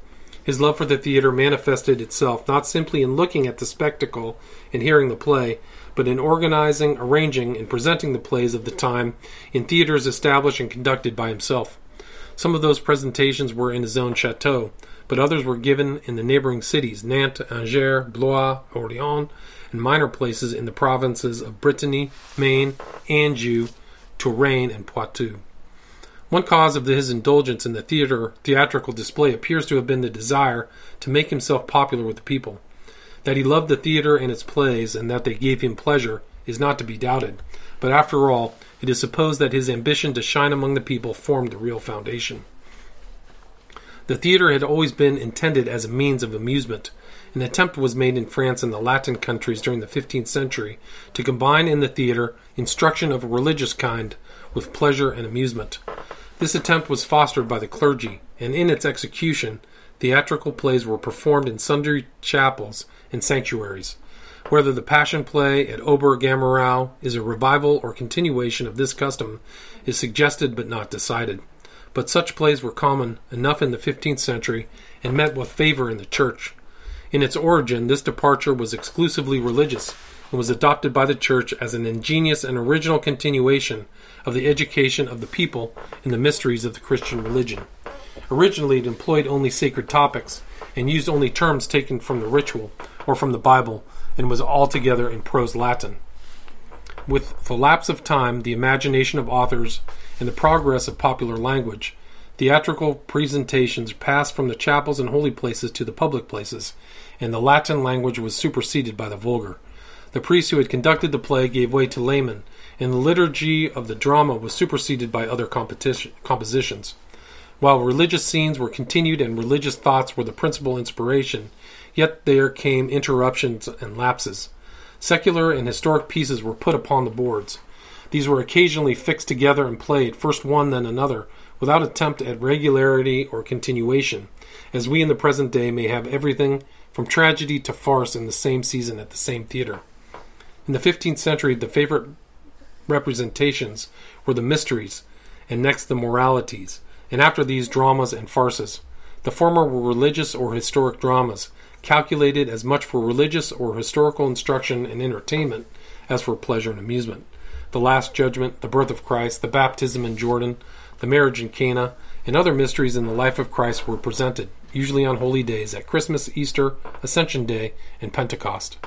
His love for the theater manifested itself not simply in looking at the spectacle and hearing the play, but in organizing, arranging, and presenting the plays of the time in theaters established and conducted by himself. Some of those presentations were in his own chateau, but others were given in the neighboring cities Nantes, Angers, Blois, Orleans, and minor places in the provinces of Brittany, Maine, Anjou, Touraine, and Poitou. One cause of his indulgence in the theater theatrical display appears to have been the desire to make himself popular with the people. That he loved the theater and its plays, and that they gave him pleasure, is not to be doubted. But after all, it is supposed that his ambition to shine among the people formed the real foundation. The theater had always been intended as a means of amusement. An attempt was made in France and the Latin countries during the 15th century to combine in the theater instruction of a religious kind with pleasure and amusement. This attempt was fostered by the clergy, and in its execution, theatrical plays were performed in sundry chapels and sanctuaries. Whether the Passion Play at Oberammergau is a revival or continuation of this custom is suggested but not decided. But such plays were common enough in the 15th century and met with favor in the Church. In its origin, this departure was exclusively religious and was adopted by the Church as an ingenious and original continuation of the education of the people in the mysteries of the Christian religion. Originally, it employed only sacred topics and used only terms taken from the ritual or from the Bible and was altogether in prose Latin. With the lapse of time, the imagination of authors, and the progress of popular language, theatrical presentations passed from the chapels and holy places to the public places, and the Latin language was superseded by the vulgar. The priests who had conducted the play gave way to laymen, and the liturgy of the drama was superseded by other compositions. While religious scenes were continued and religious thoughts were the principal inspiration, yet there came interruptions and lapses. Secular and historic pieces were put upon the boards. These were occasionally fixed together and played, first one then another, without attempt at regularity or continuation, as we in the present day may have everything from tragedy to farce in the same season at the same theater. In the 15th century, the favorite representations were the mysteries, and next the moralities, and after these, dramas and farces. The former were religious or historic dramas, calculated as much for religious or historical instruction and entertainment as for pleasure and amusement. The Last Judgment, the birth of Christ, the baptism in Jordan, the marriage in Cana, and other mysteries in the life of Christ were presented, usually on holy days at Christmas, Easter, Ascension Day, and Pentecost.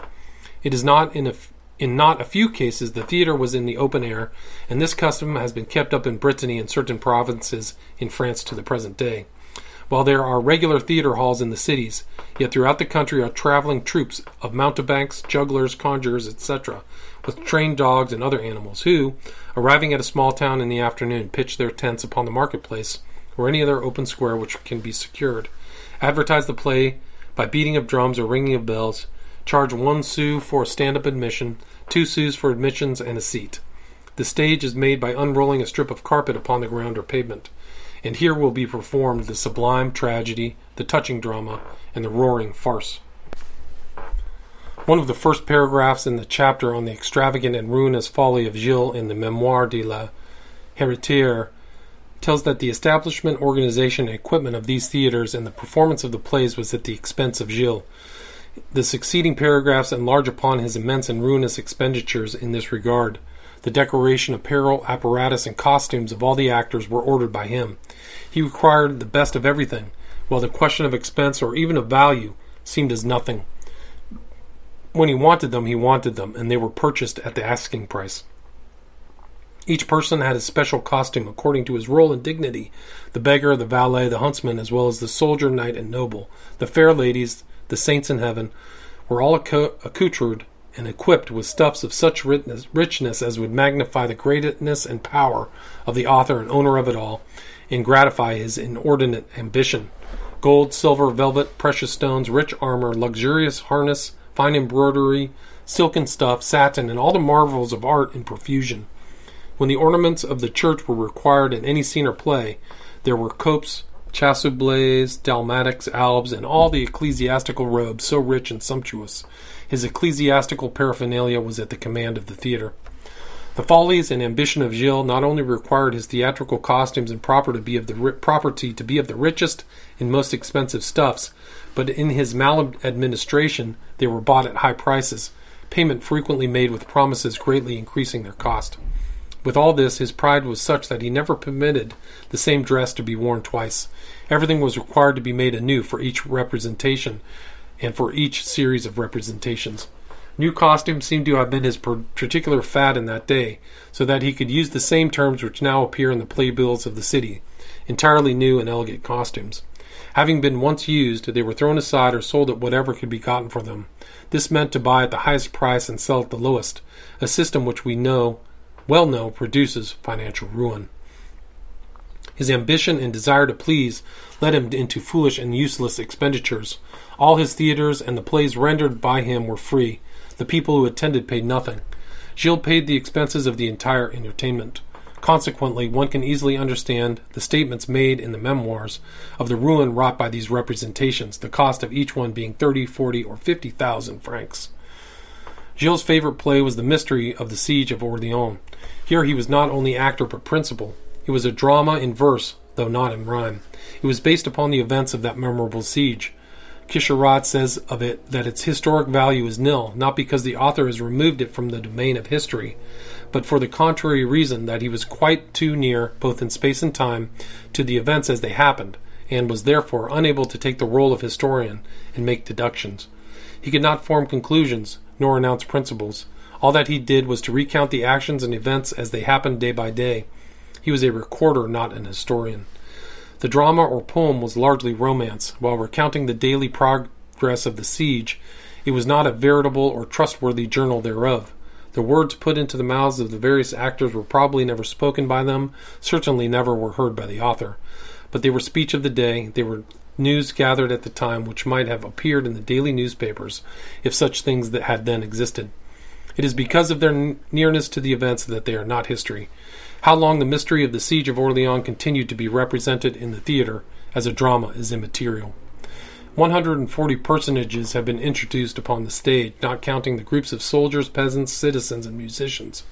It is not in a in not a few cases, the theater was in the open air, and this custom has been kept up in Brittany and certain provinces in France to the present day. While there are regular theater halls in the cities, yet throughout the country are traveling troops of mountebanks, jugglers, conjurers, etc., with trained dogs and other animals, who, arriving at a small town in the afternoon, pitch their tents upon the marketplace or any other open square which can be secured, advertise the play by beating of drums or ringing of bells, charge one sou for a stand up admission, two sous for admissions and a seat. The stage is made by unrolling a strip of carpet upon the ground or pavement, and here will be performed the sublime tragedy, the touching drama, and the roaring farce. One of the first paragraphs in the chapter on the extravagant and ruinous folly of Gilles in the Memoire de la Héritière tells that the establishment, organization, and equipment of these theaters and the performance of the plays was at the expense of Gilles. The succeeding paragraphs enlarge upon his immense and ruinous expenditures in this regard. The decoration, apparel, apparatus, and costumes of all the actors were ordered by him. He required the best of everything, while the question of expense or even of value seemed as nothing. When he wanted them, he wanted them, and they were purchased at the asking price. Each person had his special costume according to his role and dignity the beggar, the valet, the huntsman, as well as the soldier, knight, and noble, the fair ladies, the saints in heaven, were all accoutred and equipped with stuffs of such richness as would magnify the greatness and power of the author and owner of it all, and gratify his inordinate ambition. Gold, silver, velvet, precious stones, rich armor, luxurious harness, fine embroidery, silken stuff, satin, and all the marvels of art in profusion. When the ornaments of the church were required in any scene or play, there were copes, chasubles, dalmatics, albs, and all the ecclesiastical robes so rich and sumptuous. His ecclesiastical paraphernalia was at the command of the theatre. The follies and ambition of Gilles not only required his theatrical costumes and property to be of the property to be of the richest and most expensive stuffs, but in his maladministration they were bought at high prices, payment frequently made with promises greatly increasing their cost. With all this, his pride was such that he never permitted the same dress to be worn twice. Everything was required to be made anew for each representation and for each series of representations. New costumes seem to have been his particular fad in that day, so that he could use the same terms which now appear in the playbills of the city entirely new and elegant costumes. Having been once used, they were thrown aside or sold at whatever could be gotten for them. This meant to buy at the highest price and sell at the lowest, a system which we know well know produces financial ruin. His ambition and desire to please led him into foolish and useless expenditures. All his theaters and the plays rendered by him were free. The people who attended paid nothing. Gilles paid the expenses of the entire entertainment. Consequently, one can easily understand the statements made in the memoirs of the ruin wrought by these representations, the cost of each one being thirty, forty, or fifty thousand francs. Gilles' favorite play was The Mystery of the Siege of Orleans. Here he was not only actor but principal. It was a drama in verse, though not in rhyme. It was based upon the events of that memorable siege. Quicherat says of it that its historic value is nil, not because the author has removed it from the domain of history, but for the contrary reason that he was quite too near, both in space and time, to the events as they happened, and was therefore unable to take the role of historian and make deductions. He could not form conclusions, nor announce principles. All that he did was to recount the actions and events as they happened day by day. He was a recorder, not an historian. The drama or poem was largely romance. While recounting the daily progress of the siege, it was not a veritable or trustworthy journal thereof. The words put into the mouths of the various actors were probably never spoken by them, certainly never were heard by the author. But they were speech of the day, they were news gathered at the time which might have appeared in the daily newspapers if such things that had then existed. It is because of their nearness to the events that they are not history. How long the mystery of the siege of Orleans continued to be represented in the theater as a drama is immaterial. 140 personages have been introduced upon the stage, not counting the groups of soldiers, peasants, citizens, and musicians.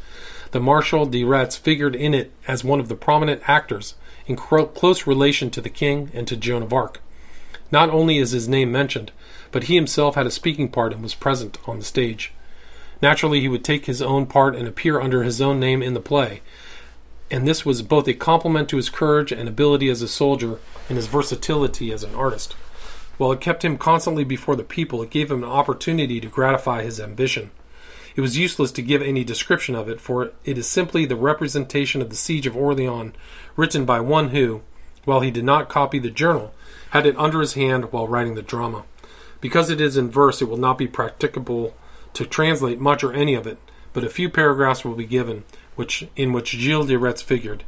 The Marshal de Retz figured in it as one of the prominent actors, in close relation to the king and to Joan of Arc. Not only is his name mentioned, but he himself had a speaking part and was present on the stage. Naturally, he would take his own part and appear under his own name in the play, and this was both a compliment to his courage and ability as a soldier and his versatility as an artist. While it kept him constantly before the people, it gave him an opportunity to gratify his ambition. It was useless to give any description of it, for it is simply the representation of the siege of Orleans written by one who, while he did not copy the journal, had it under his hand while writing the drama. Because it is in verse, it will not be practicable to translate much or any of it, but a few paragraphs will be given, which in which Gilles de Retz figured,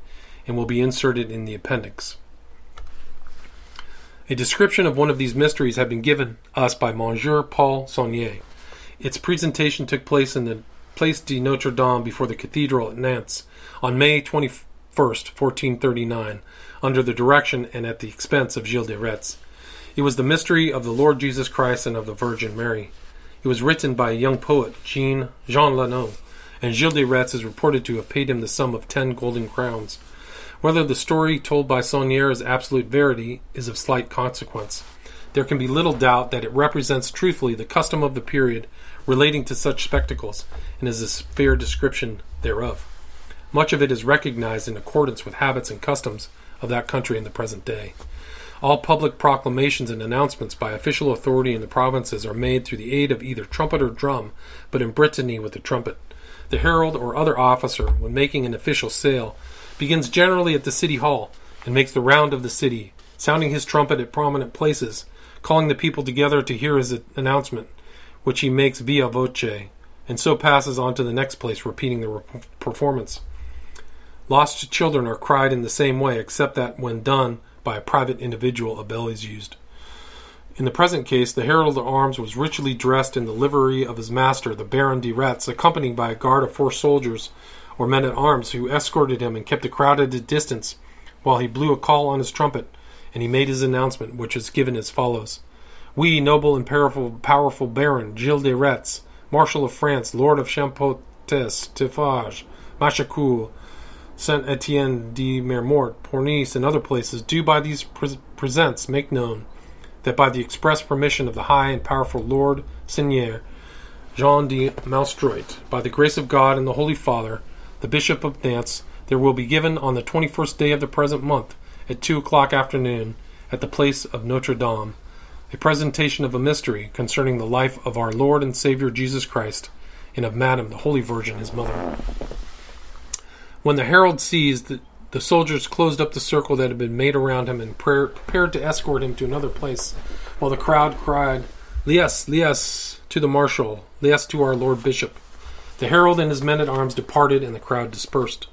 and will be inserted in the appendix. A description of one of these mysteries had been given us by Monsieur Paul Saunier. Its presentation took place in the Place de Notre Dame before the cathedral at Nantes on May 21st, 1439, under the direction and at the expense of Gilles de Retz. It was the mystery of the Lord Jesus Christ and of the Virgin Mary. It was written by a young poet, Jean, Jean Lanot, and Gilles de Retz is reported to have paid him the sum of ten golden crowns. Whether the story told by Saunier is absolute verity is of slight consequence. There can be little doubt that it represents truthfully the custom of the period relating to such spectacles, and is a fair description thereof. Much of it is recognized in accordance with habits and customs of that country in the present day. All public proclamations and announcements by official authority in the provinces are made through the aid of either trumpet or drum, but in Brittany with the trumpet. The herald or other officer, when making an official sale, begins generally at the city hall and makes the round of the city, sounding his trumpet at prominent places, calling the people together to hear his announcement, which he makes viva voce, and so passes on to the next place, repeating the re- performance. Lost children are cried in the same way, except that when done by a private individual, a bell is used. In the present case, the herald of arms was richly dressed in the livery of his master, the Baron de Retz, accompanied by a guard of four soldiers or men at arms who escorted him and kept the crowd at a distance while he blew a call on his trumpet, and he made his announcement, which is given as follows. We, noble and powerful, powerful Baron Gilles de Retz, Marshal of France, Lord of Champtocé, Tiffage, Machecoul, Saint Etienne de Mermort, Pornice, and other places, do by these pre- presents make known that by the express permission of the high and powerful Lord Seigneur Jean de Malestroit, by the grace of God and the Holy Father, the Bishop of Nantes, there will be given on the 21st day of the present month, at 2 o'clock afternoon, at the place of Notre Dame, a presentation of a mystery concerning the life of our Lord and Savior Jesus Christ, and of Madame, the Holy Virgin, his mother. When the herald sees the, the soldiers closed up the circle that had been made around him and prepared to escort him to another place, while the crowd cried, Lies, lies to the marshal, lies to our Lord Bishop. The herald and his men at arms departed, and the crowd dispersed.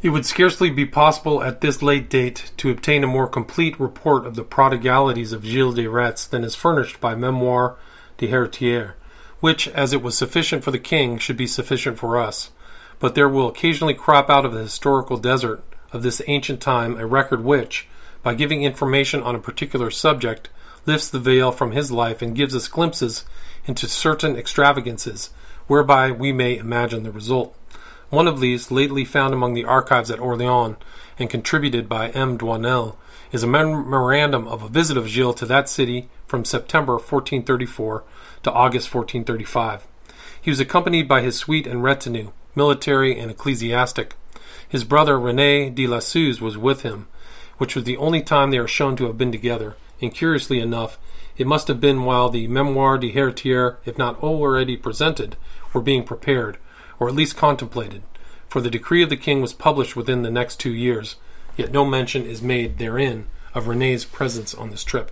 It would scarcely be possible at this late date to obtain a more complete report of the prodigalities of Gilles de Retz than is furnished by Memoire de Heritier, which, as it was sufficient for the king, should be sufficient for us. But there will occasionally crop out of the historical desert of this ancient time a record which, by giving information on a particular subject, lifts the veil from his life and gives us glimpses into certain extravagances, whereby we may imagine the result. One of these, lately found among the archives at Orleans and contributed by M. Douanel, is a memorandum of a visit of Gilles to that city from September 1434 to August 1435. He was accompanied by his suite and retinue, military and ecclesiastic. His brother Rene de la Suze was with him, which was the only time they are shown to have been together, and curiously enough, it must have been while the Memoire de Heritier, if not already presented, were being prepared, or at least contemplated, for the decree of the king was published within the next two years, yet no mention is made therein of Rene's presence on this trip.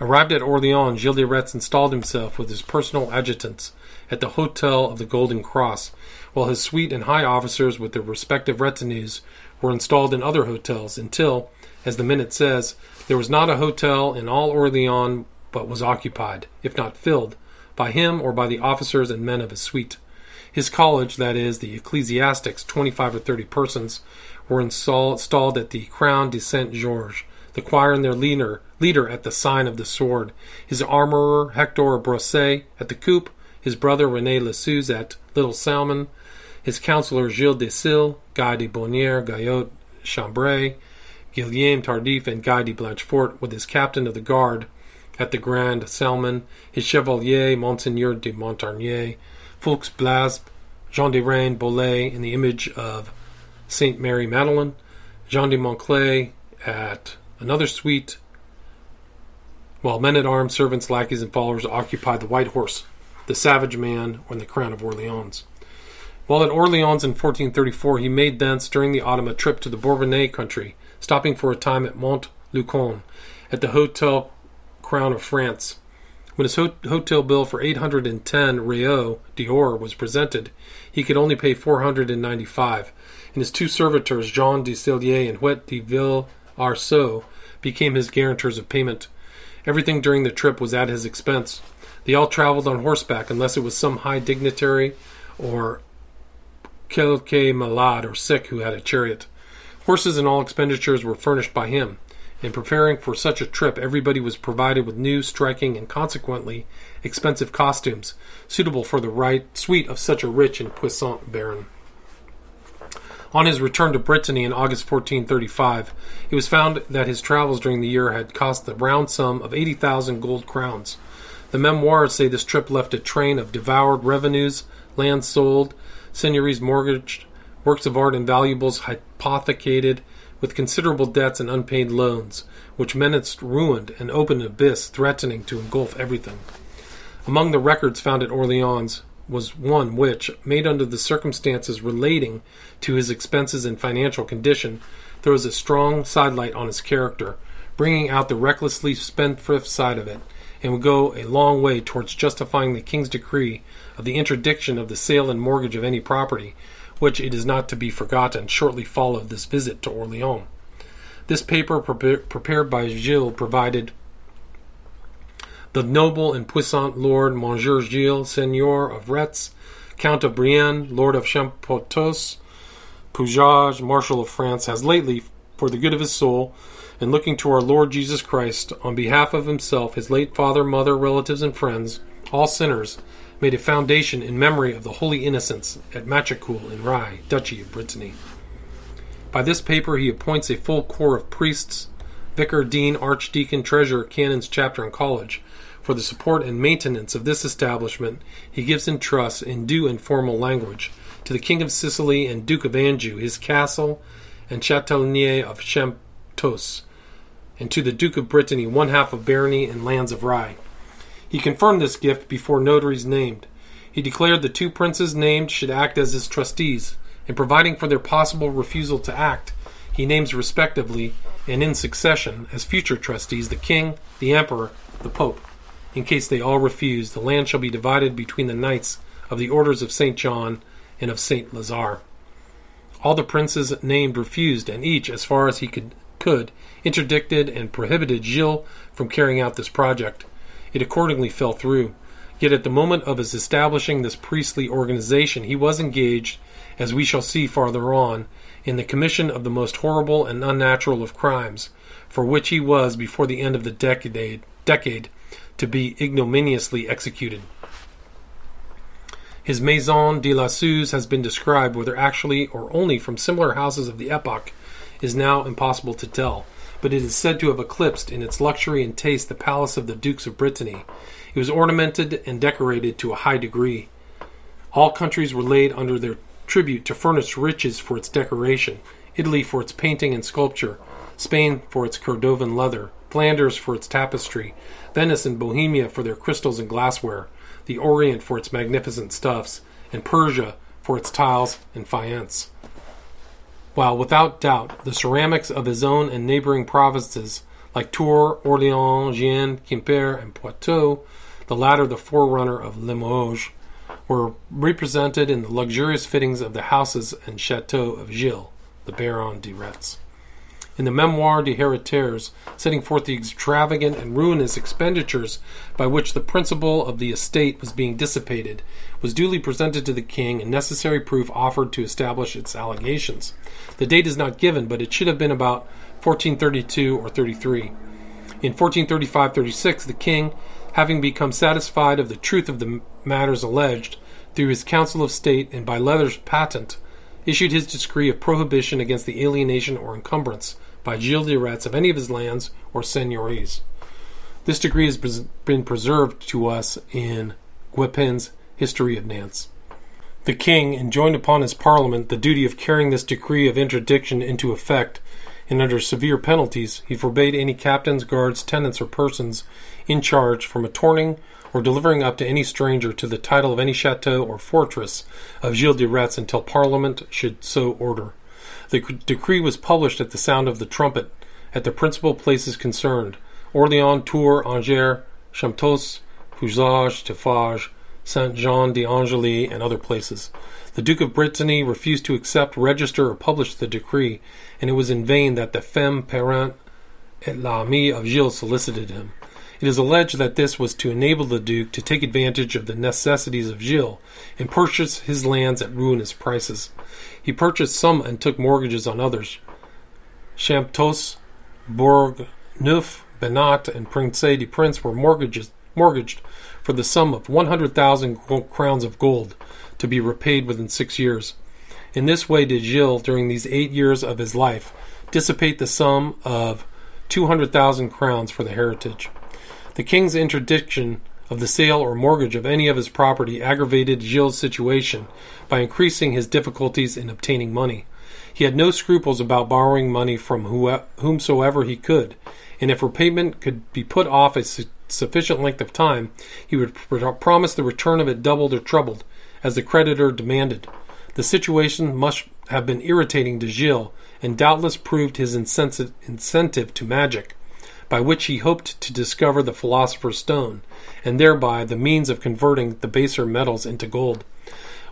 Arrived at Orleans, Gilles de Retz installed himself with his personal adjutants at the Hotel of the Golden Cross, while his suite and high officers with their respective retinues were installed in other hotels until, as the minute says, there was not a hotel in all Orleans but was occupied, if not filled, by him or by the officers and men of his suite. His college, that is, the ecclesiastics, twenty five or thirty persons, were installed at the Crown de Saint Georges, the choir and their leader, leader at the sign of the sword, his armorer Hector Brosset at the coop, his brother René Lessuze at Little Salmon, his counselors Gilles de Sille, Guy de Bonnière, Guyot Chambray, Guillaume Tardif, and Guy de Blanchefort, with his captain of the guard at the Grand Salmon, his chevalier Monseigneur de Montarnier, Fouques Blasbe, Jean de Reine Bolet in the image of Saint Mary Magdalene, Jean de Montclay at another suite, while men at arms, servants, lackeys, and followers occupied the white horse, the savage man, or the crown of Orleans. While at Orleans in 1434, he made thence during the autumn a trip to the Bourbonnais country, stopping for a time at Mont Lucon, at the Hotel Crown of France. When his ho- hotel bill for 810 reaux d'or was presented, he could only pay 495, and his two servitors, Jean de Sellier and Huet de Ville Arceau, became his guarantors of payment. Everything during the trip was at his expense. They all traveled on horseback unless it was some high dignitary or quelque malade or sick who had a chariot. Horses and all expenditures were furnished by him. In preparing for such a trip, everybody was provided with new, striking, and consequently expensive costumes, suitable for the right suite of such a rich and puissant baron. On his return to Brittany in August 1435, it was found that his travels during the year had cost the round sum of 80,000 gold crowns. The memoirs say this trip left a train of devoured revenues, land sold, seigneuries mortgaged, works of art and valuables hypothecated, with considerable debts and unpaid loans, which menaced ruin and open abyss threatening to engulf everything. Among the records found at Orleans was one which, made under the circumstances relating to his expenses and financial condition, throws a strong sidelight on his character, bringing out the recklessly spendthrift side of it, and would go a long way towards justifying the king's decree of the interdiction of the sale and mortgage of any property, which it is not to be forgotten shortly followed this visit to Orleans. This paper, prepared by Gilles, provided the noble and puissant Lord Monsieur Gilles, Seigneur of Retz, Count of Brienne, Lord of Champtocé, Pouzauges, Marshal of France, has lately, for the good of his soul, and looking to our Lord Jesus Christ, on behalf of himself, his late father, mother, relatives, and friends, all sinners, made a foundation in memory of the holy innocents at Machecoul in Rye, Duchy of Brittany. By this paper he appoints a full corps of priests, vicar, dean, archdeacon, treasurer, canons, chapter, and college. For the support and maintenance of this establishment, he gives in trust, in due and formal language, to the King of Sicily and Duke of Anjou his castle and Châtellenie of Champtocé, and to the Duke of Brittany one half of barony and lands of Rye. He confirmed this gift before notaries named. He declared the two princes named should act as his trustees, and providing for their possible refusal to act, he names respectively and in succession as future trustees the king, the emperor, the pope. In case they all refuse, the land shall be divided between the knights of the orders of St. John and of St. Lazare. All the princes named refused, and each, as far as he could, could, interdicted and prohibited Gilles from carrying out this project. It accordingly fell through. Yet at the moment of his establishing this priestly organization, he was engaged, as we shall see farther on, in the commission of the most horrible and unnatural of crimes, for which he was, before the end of the decade, decade to be ignominiously executed. His Maison de la Suze has been described, whether actually or only from similar houses of the epoch is now impossible to tell but it is said to have eclipsed in its luxury and taste the palace of the Dukes of Brittany. It was ornamented and decorated to a high degree. All countries were laid under their tribute to furnish riches for its decoration Italy for its painting and sculpture, Spain for its Cordovan leather, Flanders for its tapestry, Venice and Bohemia for their crystals and glassware, the Orient for its magnificent stuffs, and Persia for its tiles and faience while without doubt the ceramics of his own and neighboring provinces, like Tours, Orleans, Gien, Quimper, and Poitou, the latter the forerunner of Limoges, were represented in the luxurious fittings of the houses and chateaux of Gilles, the Baron de Retz. In the Memoire des Héritiers, setting forth the extravagant and ruinous expenditures by which the principal of the estate was being dissipated, was duly presented to the king and necessary proof offered to establish its allegations. The date is not given, but it should have been about 1432 or 33. In 1435 36, the king, having become satisfied of the truth of the matters alleged, through his Council of State and by letters patent, issued his decree of prohibition against the alienation or encumbrance by Gilles de Retz of any of his lands or seigneuries. This decree has been preserved to us in Guepin's History of Nantes. The king enjoined upon his parliament the duty of carrying this decree of interdiction into effect, and under severe penalties he forbade any captains, guards, tenants, or persons in charge from attorning or delivering up to any stranger to the title of any chateau or fortress of Gilles de Retz until Parliament should so order. The decree was published at the sound of the trumpet at the principal places concerned Orleans, Tours, Angers, Champtocé, Pouzauges, Tiffauges, Saint Jean d'Angely, and other places. The Duke of Brittany refused to accept, register, or publish the decree, and it was in vain that the femme parente et l'amie of Gilles solicited him. It is alleged that this was to enable the Duke to take advantage of the necessities of Gilles and purchase his lands at ruinous prices. He purchased some and took mortgages on others. Champtocé, Bourg Neuf, Benat, and Prince de Prince were mortgaged for the sum of 100,000 crowns of gold to be repaid within six years. In this way did Gilles, during these eight years of his life, dissipate the sum of 200,000 crowns for the heritage. The king's interdiction of the sale or mortgage of any of his property aggravated Gilles' situation by increasing his difficulties in obtaining money. He had no scruples about borrowing money from whomsoever he could, and if repayment could be put off a sufficient length of time, he would pr- promise the return of it doubled or trebled, as the creditor demanded. The situation must have been irritating to Gilles, and doubtless proved his incentive to magic by which he hoped to discover the philosopher's stone, and thereby the means of converting the baser metals into gold.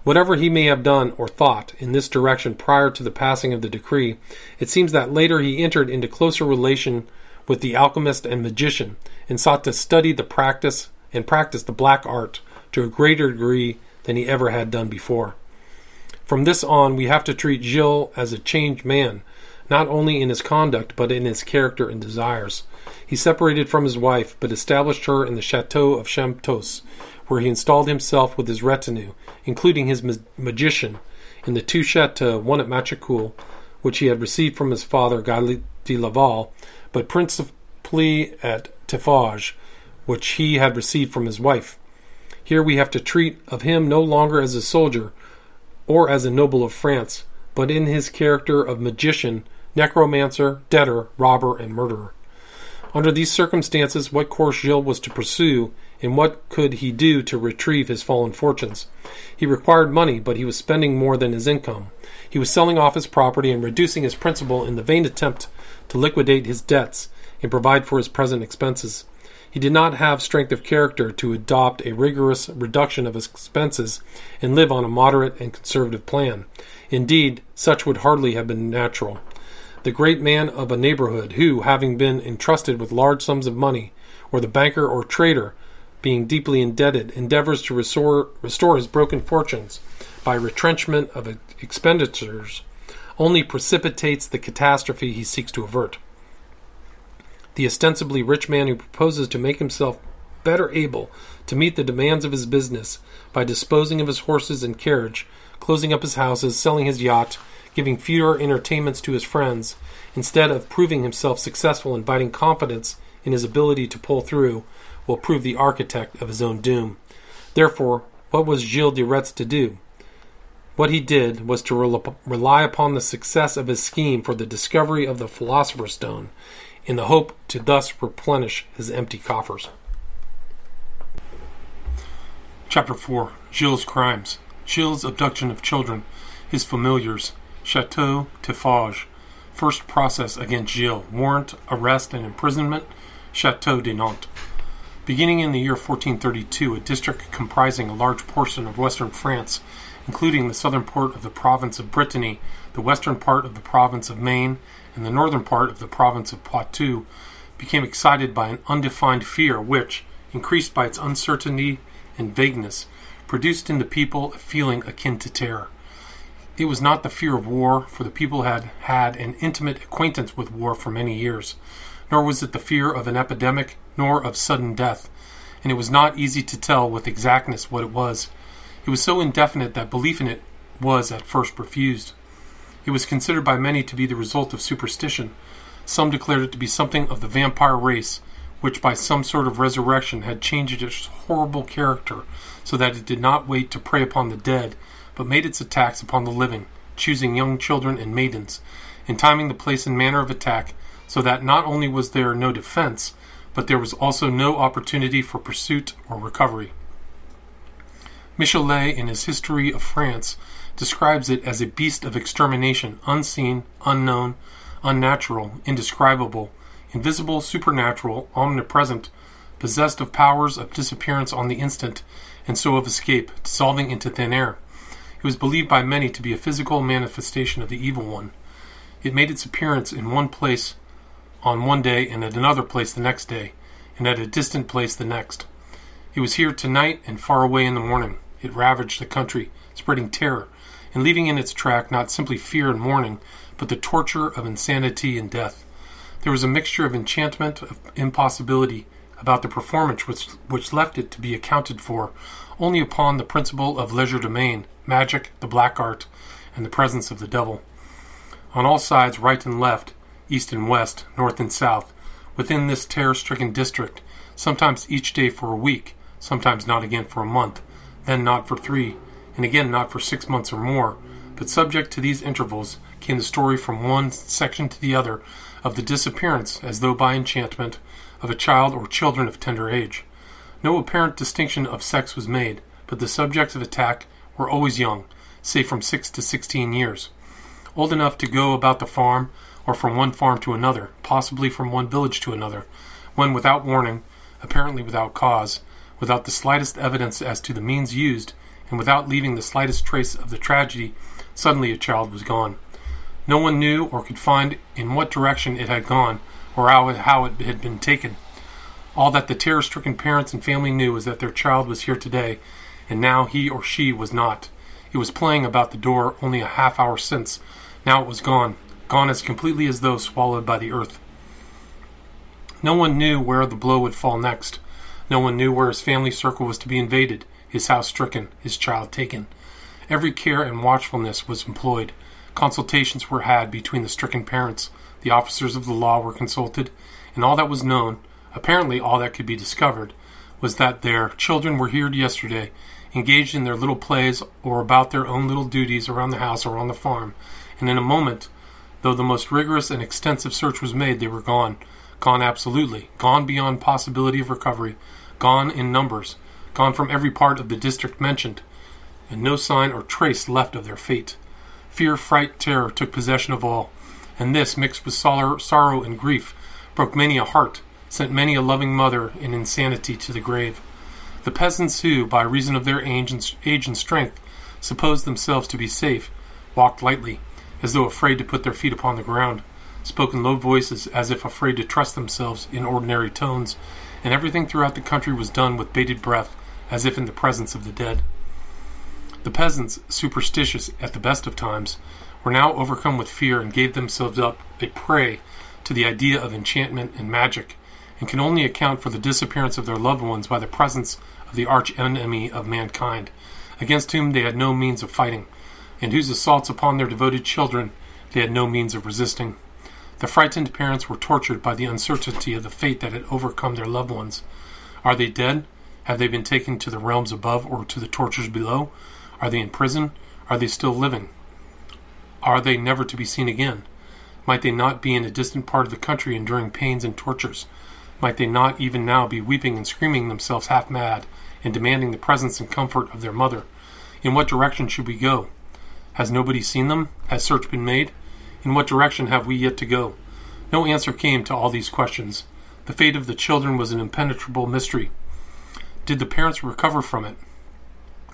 Whatever he may have done or thought in this direction prior to the passing of the decree, it seems that later he entered into closer relation with the alchemist and magician, and sought to study the practice and practice the black art to a greater degree than he ever had done before. From this on, we have to treat Gilles as a changed man, not only in his conduct, but in his character and desires. He separated from his wife, but established her in the chateau of Champtocé, where he installed himself with his retinue, including his ma- magician, in the two chateaux, one at Machecoul, which he had received from his father Guy de Laval, but principally at Tiffauges, which he had received from his wife. Here we have to treat of him no longer as a soldier or as a noble of France, but in his character of magician necromancer, debtor, robber, and murderer. Under these circumstances, what course Gilles was to pursue, and what could he do to retrieve his fallen fortunes? He required money, but he was spending more than his income. He was selling off his property and reducing his principal in the vain attempt to liquidate his debts and provide for his present expenses. He did not have strength of character to adopt a rigorous reduction of his expenses and live on a moderate and conservative plan. Indeed, such would hardly have been natural the great man of a neighborhood, who, having been entrusted with large sums of money, or the banker or trader, being deeply indebted, endeavors to restore, restore his broken fortunes by retrenchment of expenditures, only precipitates the catastrophe he seeks to avert. The ostensibly rich man who proposes to make himself better able to meet the demands of his business by disposing of his horses and carriage, closing up his houses, selling his yacht, giving fewer entertainments to his friends, instead of proving himself successful and inviting confidence in his ability to pull through, will prove the architect of his own doom. Therefore, what was Gilles de Retz to do? What he did was to rely upon the success of his scheme for the discovery of the Philosopher's Stone, in the hope to thus replenish his empty coffers. Chapter 4 Gilles' Crimes Gilles' abduction of children, his familiars, Chateau Tiffauges. First process against Gilles. Warrant, arrest, and imprisonment. Chateau de Nantes. Beginning in the year 1432, a district comprising a large portion of western France, including the southern part of the province of Brittany, the western part of the province of Maine, and the northern part of the province of Poitou, became excited by an undefined fear which, increased by its uncertainty and vagueness, produced in the people a feeling akin to terror. It was not the fear of war, for the people had had an intimate acquaintance with war for many years, nor was it the fear of an epidemic, nor of sudden death, and it was not easy to tell with exactness what it was. It was so indefinite that belief in it was at first refused. It was considered by many to be the result of superstition. Some declared it to be something of the vampire race, which by some sort of resurrection had changed its horrible character so that it did not wait to prey upon the dead, but made its attacks upon the living, choosing young children and maidens, and timing the place and manner of attack so that not only was there no defense, but there was also no opportunity for pursuit or recovery. Michelet, in his History of France, describes it as a beast of extermination, unseen, unknown, unnatural, indescribable, invisible, supernatural, omnipresent, possessed of powers of disappearance on the instant, and so of escape, dissolving into thin air. It was believed by many to be a physical manifestation of the evil one. It made its appearance in one place on one day and at another place the next day, and at a distant place the next. It was here tonight and far away in the morning. It ravaged the country, spreading terror, and leaving in its track not simply fear and mourning, but the torture of insanity and death. There was a mixture of enchantment, of impossibility about the performance which, which left it to be accounted for only upon the principle of legerdemain, magic, the black art, and the presence of the devil. On all sides, right and left, east and west, north and south, within this terror stricken district, sometimes each day for a week, sometimes not again for a month, then not for three, and again not for six months or more, but subject to these intervals came the story from one section to the other of the disappearance, as though by enchantment, of a child or children of tender age. No apparent distinction of sex was made, but the subjects of attack were always young, say from six to sixteen years, old enough to go about the farm, or from one farm to another, possibly from one village to another, when without warning, apparently without cause, without the slightest evidence as to the means used, and without leaving the slightest trace of the tragedy, suddenly a child was gone. No one knew or could find in what direction it had gone, or how it, how it had been taken. All that the terror stricken parents and family knew was that their child was here today, and now he or she was not. It was playing about the door only a half hour since. Now it was gone, gone as completely as though swallowed by the earth. No one knew where the blow would fall next. No one knew where his family circle was to be invaded, his house stricken, his child taken. Every care and watchfulness was employed. Consultations were had between the stricken parents. The officers of the law were consulted, and all that was known, apparently all that could be discovered, was that their children were here yesterday, engaged in their little plays or about their own little duties around the house or on the farm, and in a moment, though the most rigorous and extensive search was made, they were gone. Gone absolutely. Gone beyond possibility of recovery. Gone in numbers. Gone from every part of the district mentioned. And no sign or trace left of their fate. Fear, fright, terror took possession of all. And this, mixed with sorrow and grief, broke many a heart, sent many a loving mother in insanity to the grave. The peasants who, by reason of their age and, age and strength, supposed themselves to be safe, walked lightly, as though afraid to put their feet upon the ground, spoke in low voices as if afraid to trust themselves in ordinary tones, and everything throughout the country was done with bated breath, as if in the presence of the dead. The peasants, superstitious at the best of times, were now overcome with fear and gave themselves up a prey to the idea of enchantment and magic, and can only account for the disappearance of their loved ones by the presence of the arch enemy of mankind, against whom they had no means of fighting, and whose assaults upon their devoted children they had no means of resisting. The frightened parents were tortured by the uncertainty of the fate that had overcome their loved ones. Are they dead? Have they been taken to the realms above or to the tortures below? Are they in prison? Are they still living? Are they never to be seen again? Might they not be in a distant part of the country enduring pains and tortures? Might they not even now be weeping and screaming themselves half mad and demanding the presence and comfort of their mother? In what direction should we go? Has nobody seen them? Has search been made? In what direction have we yet to go? No answer came to all these questions. The fate of the children was an impenetrable mystery. Did the parents recover from it?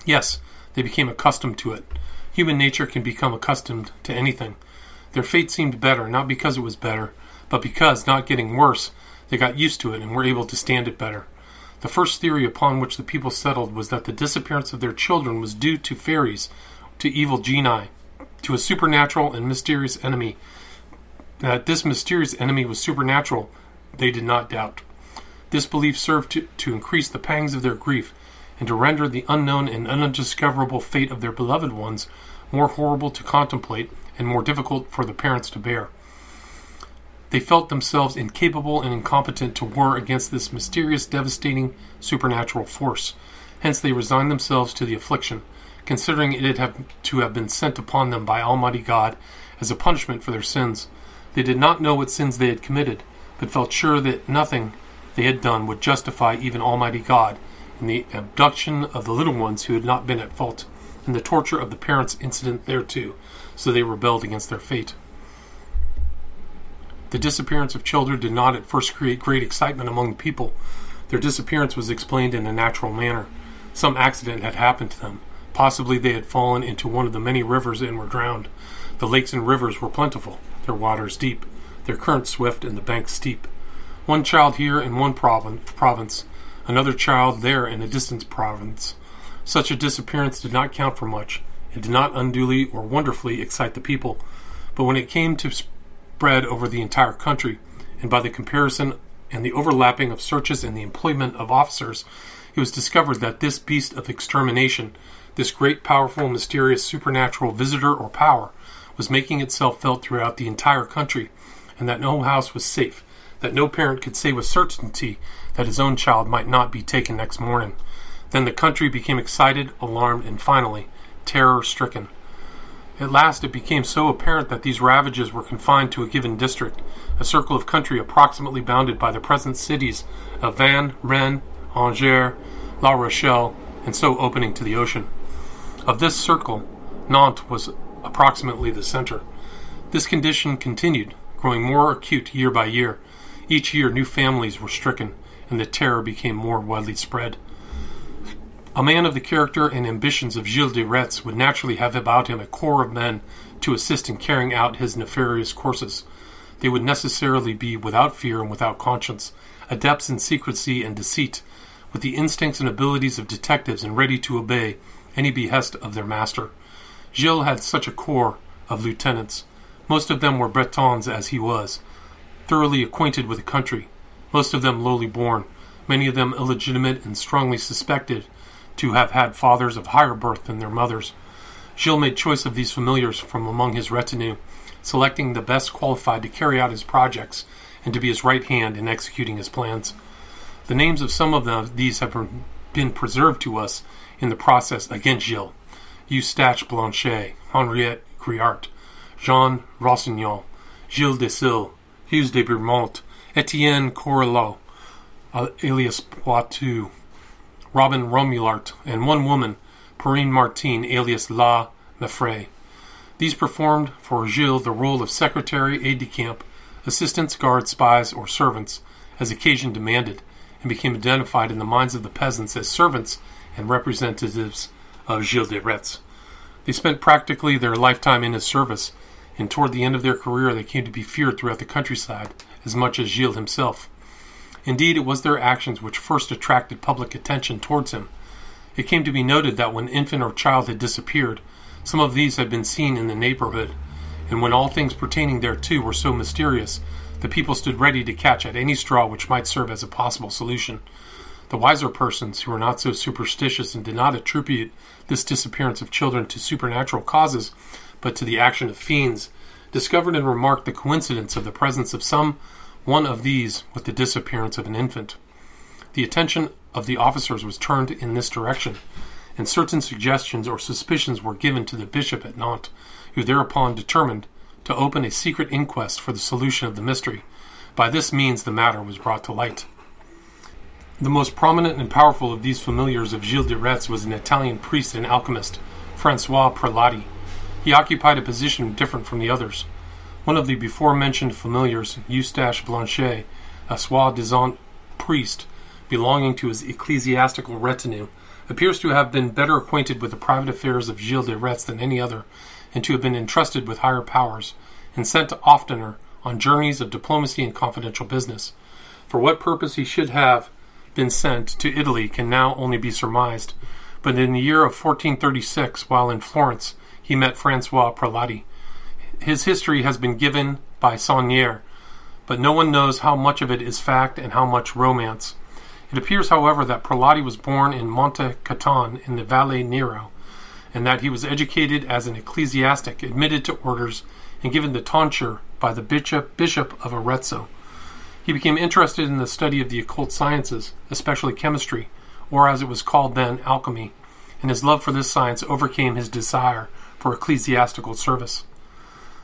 Yes, they became accustomed to it. Human nature can become accustomed to anything. Their fate seemed better, not because it was better, but because, not getting worse, they got used to it and were able to stand it better. The first theory upon which the people settled was that the disappearance of their children was due to fairies to evil genii, to a supernatural and mysterious enemy. That this mysterious enemy was supernatural, they did not doubt. This belief served to, to increase the pangs of their grief and to render the unknown and undiscoverable fate of their beloved ones more horrible to contemplate and more difficult for the parents to bear. They felt themselves incapable and incompetent to war against this mysterious, devastating, supernatural force. Hence, they resigned themselves to the affliction, considering it had to have been sent upon them by Almighty God as a punishment for their sins. They did not know what sins they had committed, but felt sure that nothing they had done would justify even Almighty God in the abduction of the little ones who had not been at fault, and the torture of the parents incident thereto, so they rebelled against their fate. The disappearance of children did not at first create great excitement among the people. Their disappearance was explained in a natural manner. Some accident had happened to them. Possibly they had fallen into one of the many rivers and were drowned. The lakes and rivers were plentiful, their waters deep, their currents swift, and the banks steep. One child here in one province, another child there in a distant province. Such a disappearance did not count for much. It did not unduly or wonderfully excite the people. But when it came to spread over the entire country, and by the comparison and the overlapping of searches and the employment of officers, it was discovered that this beast of extermination, this great, powerful, mysterious, supernatural visitor or power, was making itself felt throughout the entire country, and that no house was safe, that no parent could say with certainty that his own child might not be taken next morning. Then the country became excited, alarmed, and finally terror stricken. At last it became so apparent that these ravages were confined to a given district, a circle of country approximately bounded by the present cities of Vannes, Rennes, Angers, La Rochelle, and so opening to the ocean. Of this circle, Nantes was approximately the center. This condition continued, growing more acute year by year. Each year, new families were stricken, and the terror became more widely spread. A man of the character and ambitions of Gilles de Retz would naturally have about him a corps of men to assist in carrying out his nefarious courses. They would necessarily be without fear and without conscience, adepts in secrecy and deceit, with the instincts and abilities of detectives and ready to obey any behest of their master. Gilles had such a corps of lieutenants. Most of them were Bretons as he was, thoroughly acquainted with the country, most of them lowly born, many of them illegitimate and strongly suspected to have had fathers of higher birth than their mothers. Gilles made choice of these familiars from among his retinue, selecting the best qualified to carry out his projects and to be his right hand in executing his plans. The names of some of the, these have been preserved to us in the process against Gilles Eustache Blanchet, Henriette Griart, Jean Rossignol, Gilles Desilles, Hughes de Beaumont, Etienne Correlot, uh, alias Poitou, Robin Romulart, and one woman, Perrine Martin, alias La Meffray. These performed for Gilles the role of secretary, aide de camp, assistants, guards, spies, or servants, as occasion demanded, and became identified in the minds of the peasants as servants and representatives of Gilles de Retz. They spent practically their lifetime in his service, and toward the end of their career they came to be feared throughout the countryside as much as Gilles himself. Indeed, it was their actions which first attracted public attention towards him. It came to be noted that when infant or child had disappeared, some of these had been seen in the neighborhood, and when all things pertaining thereto were so mysterious, the people stood ready to catch at any straw which might serve as a possible solution. The wiser persons, who were not so superstitious and did not attribute this disappearance of children to supernatural causes, but to the action of fiends, discovered and remarked the coincidence of the presence of some one of these with the disappearance of an infant. The attention of the officers was turned in this direction, and certain suggestions or suspicions were given to the bishop at Nantes, who thereupon determined to open a secret inquest for the solution of the mystery. By this means the matter was brought to light. The most prominent and powerful of these familiars of Gilles de Retz was an Italian priest and alchemist, Francois Prelati. He occupied a position different from the others. One of the before mentioned familiars, Eustache Blanchet, a soi-disant priest belonging to his ecclesiastical retinue, appears to have been better acquainted with the private affairs of Gilles de Retz than any other, and to have been entrusted with higher powers, and sent oftener on journeys of diplomacy and confidential business. For what purpose he should have been sent to Italy can now only be surmised, but in the year of 1436, while in Florence, he met Francois Prelati. His history has been given by Saunière, but no one knows how much of it is fact and how much romance. It appears, however, that Prelati was born in Monte Caton in the Valle Nero, and that he was educated as an ecclesiastic, admitted to orders, and given the tonsure by the bishop, bishop of Arezzo. He became interested in the study of the occult sciences, especially chemistry, or as it was called then, alchemy, and his love for this science overcame his desire for ecclesiastical service.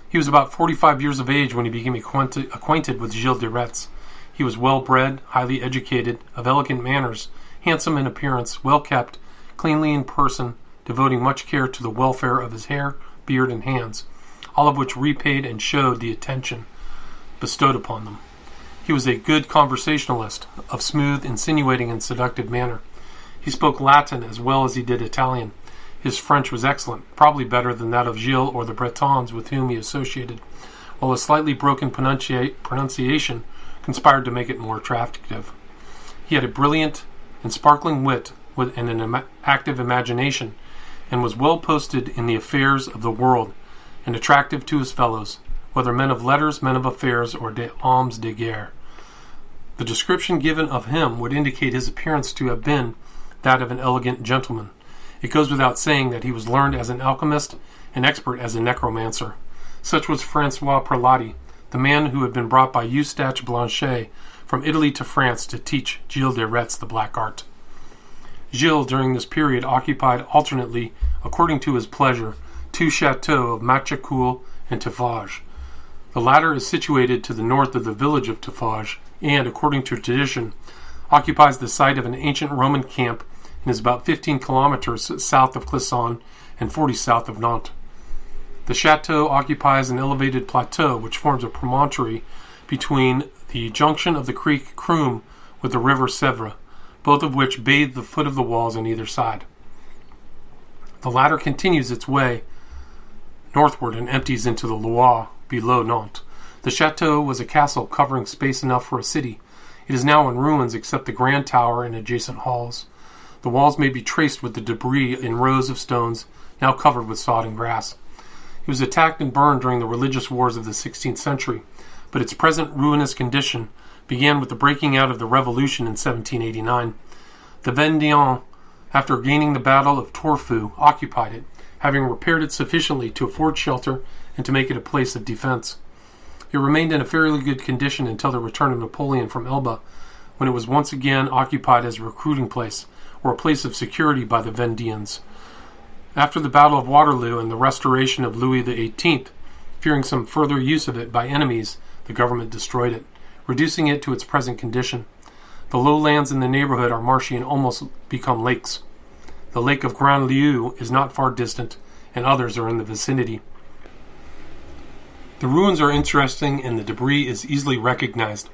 He was about 45 years of age when he became acquainted, with Gilles de Retz. He was well bred, highly educated, of elegant manners, handsome in appearance, well kept, cleanly in person, devoting much care to the welfare of his hair, beard, and hands, all of which repaid and showed the attention bestowed upon them. He was a good conversationalist, of smooth, insinuating, and seductive manner. He spoke Latin as well as he did Italian. His French was excellent, probably better than that of Gilles or the Bretons with whom he associated, while a slightly broken pronunci- pronunciation conspired to make it more attractive. He had a brilliant and sparkling wit with, and an Im- active imagination, and was well posted in the affairs of the world, and attractive to his fellows, whether men of letters, men of affairs, or de hommes de guerre. The description given of him would indicate his appearance to have been that of an elegant gentleman. It goes without saying that he was learned as an alchemist and expert as a necromancer. Such was Francois Prelati, the man who had been brought by Eustache Blanchet from Italy to France to teach Gilles de Retz the black art. Gilles, during this period, occupied alternately, according to his pleasure, two chateaux of Machecoul and Tiffauges. The latter is situated to the north of the village of Tiffauges and, according to tradition, occupies the site of an ancient Roman camp and is about 15 kilometers south of Clisson and 40 south of Nantes. The chateau occupies an elevated plateau which forms a promontory between the junction of the creek Crume with the river Sèvre, both of which bathe the foot of the walls on either side. The latter continues its way northward and empties into the Loire below Nantes. The chateau was a castle covering space enough for a city. It is now in ruins except the grand tower and adjacent halls. The walls may be traced with the debris in rows of stones now covered with sod and grass. It was attacked and burned during the religious wars of the 16th century, but its present ruinous condition began with the breaking out of the Revolution in 1789. The Vendéens, after gaining the Battle of Torfu, occupied it, having repaired it sufficiently to afford shelter and to make it a place of defense. It remained in a fairly good condition until the return of Napoleon from Elba, when it was once again occupied as a recruiting place or a place of security by the Vendéens. After the Battle of Waterloo and the restoration of Louis XVIII, fearing some further use of it by enemies, the government destroyed it, reducing it to its present condition. The lowlands in the neighborhood are marshy and almost become lakes. The lake of Grand Lieu is not far distant, and others are in the vicinity. The ruins are interesting and the debris is easily recognized.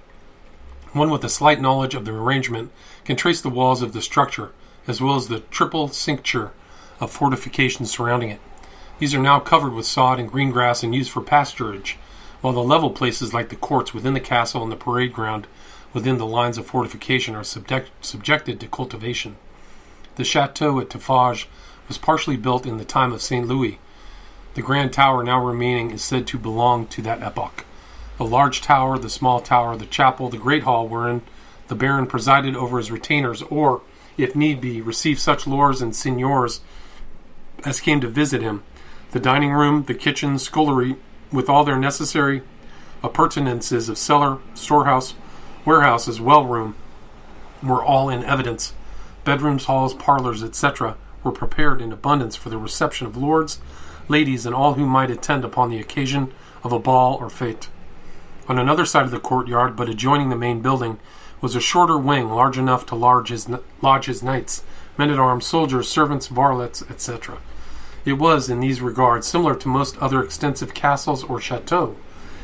One with a slight knowledge of the arrangement can trace the walls of the structure, as well as the triple cincture of fortifications surrounding it. These are now covered with sod and green grass and used for pasturage, while the level places like the courts within the castle and the parade ground within the lines of fortification are subject, subjected to cultivation. The chateau at Tiffauges was partially built in the time of St. Louis, the grand tower now remaining is said to belong to that epoch. The large tower, the small tower, the chapel, the great hall wherein the baron presided over his retainers, or, if need be, received such lords and seigneurs as came to visit him, the dining room, the kitchen, scullery, with all their necessary appurtenances of cellar, storehouse, warehouse, as well room, were all in evidence. Bedrooms, halls, parlors, etc., were prepared in abundance for the reception of lords, ladies, and all who might attend upon the occasion of a ball or fete. On another side of the courtyard, but adjoining the main building, was a shorter wing large enough to lodge his, lodge his knights, men at arms, soldiers, servants, varlets, etc. It was, in these regards, similar to most other extensive castles or chateaux,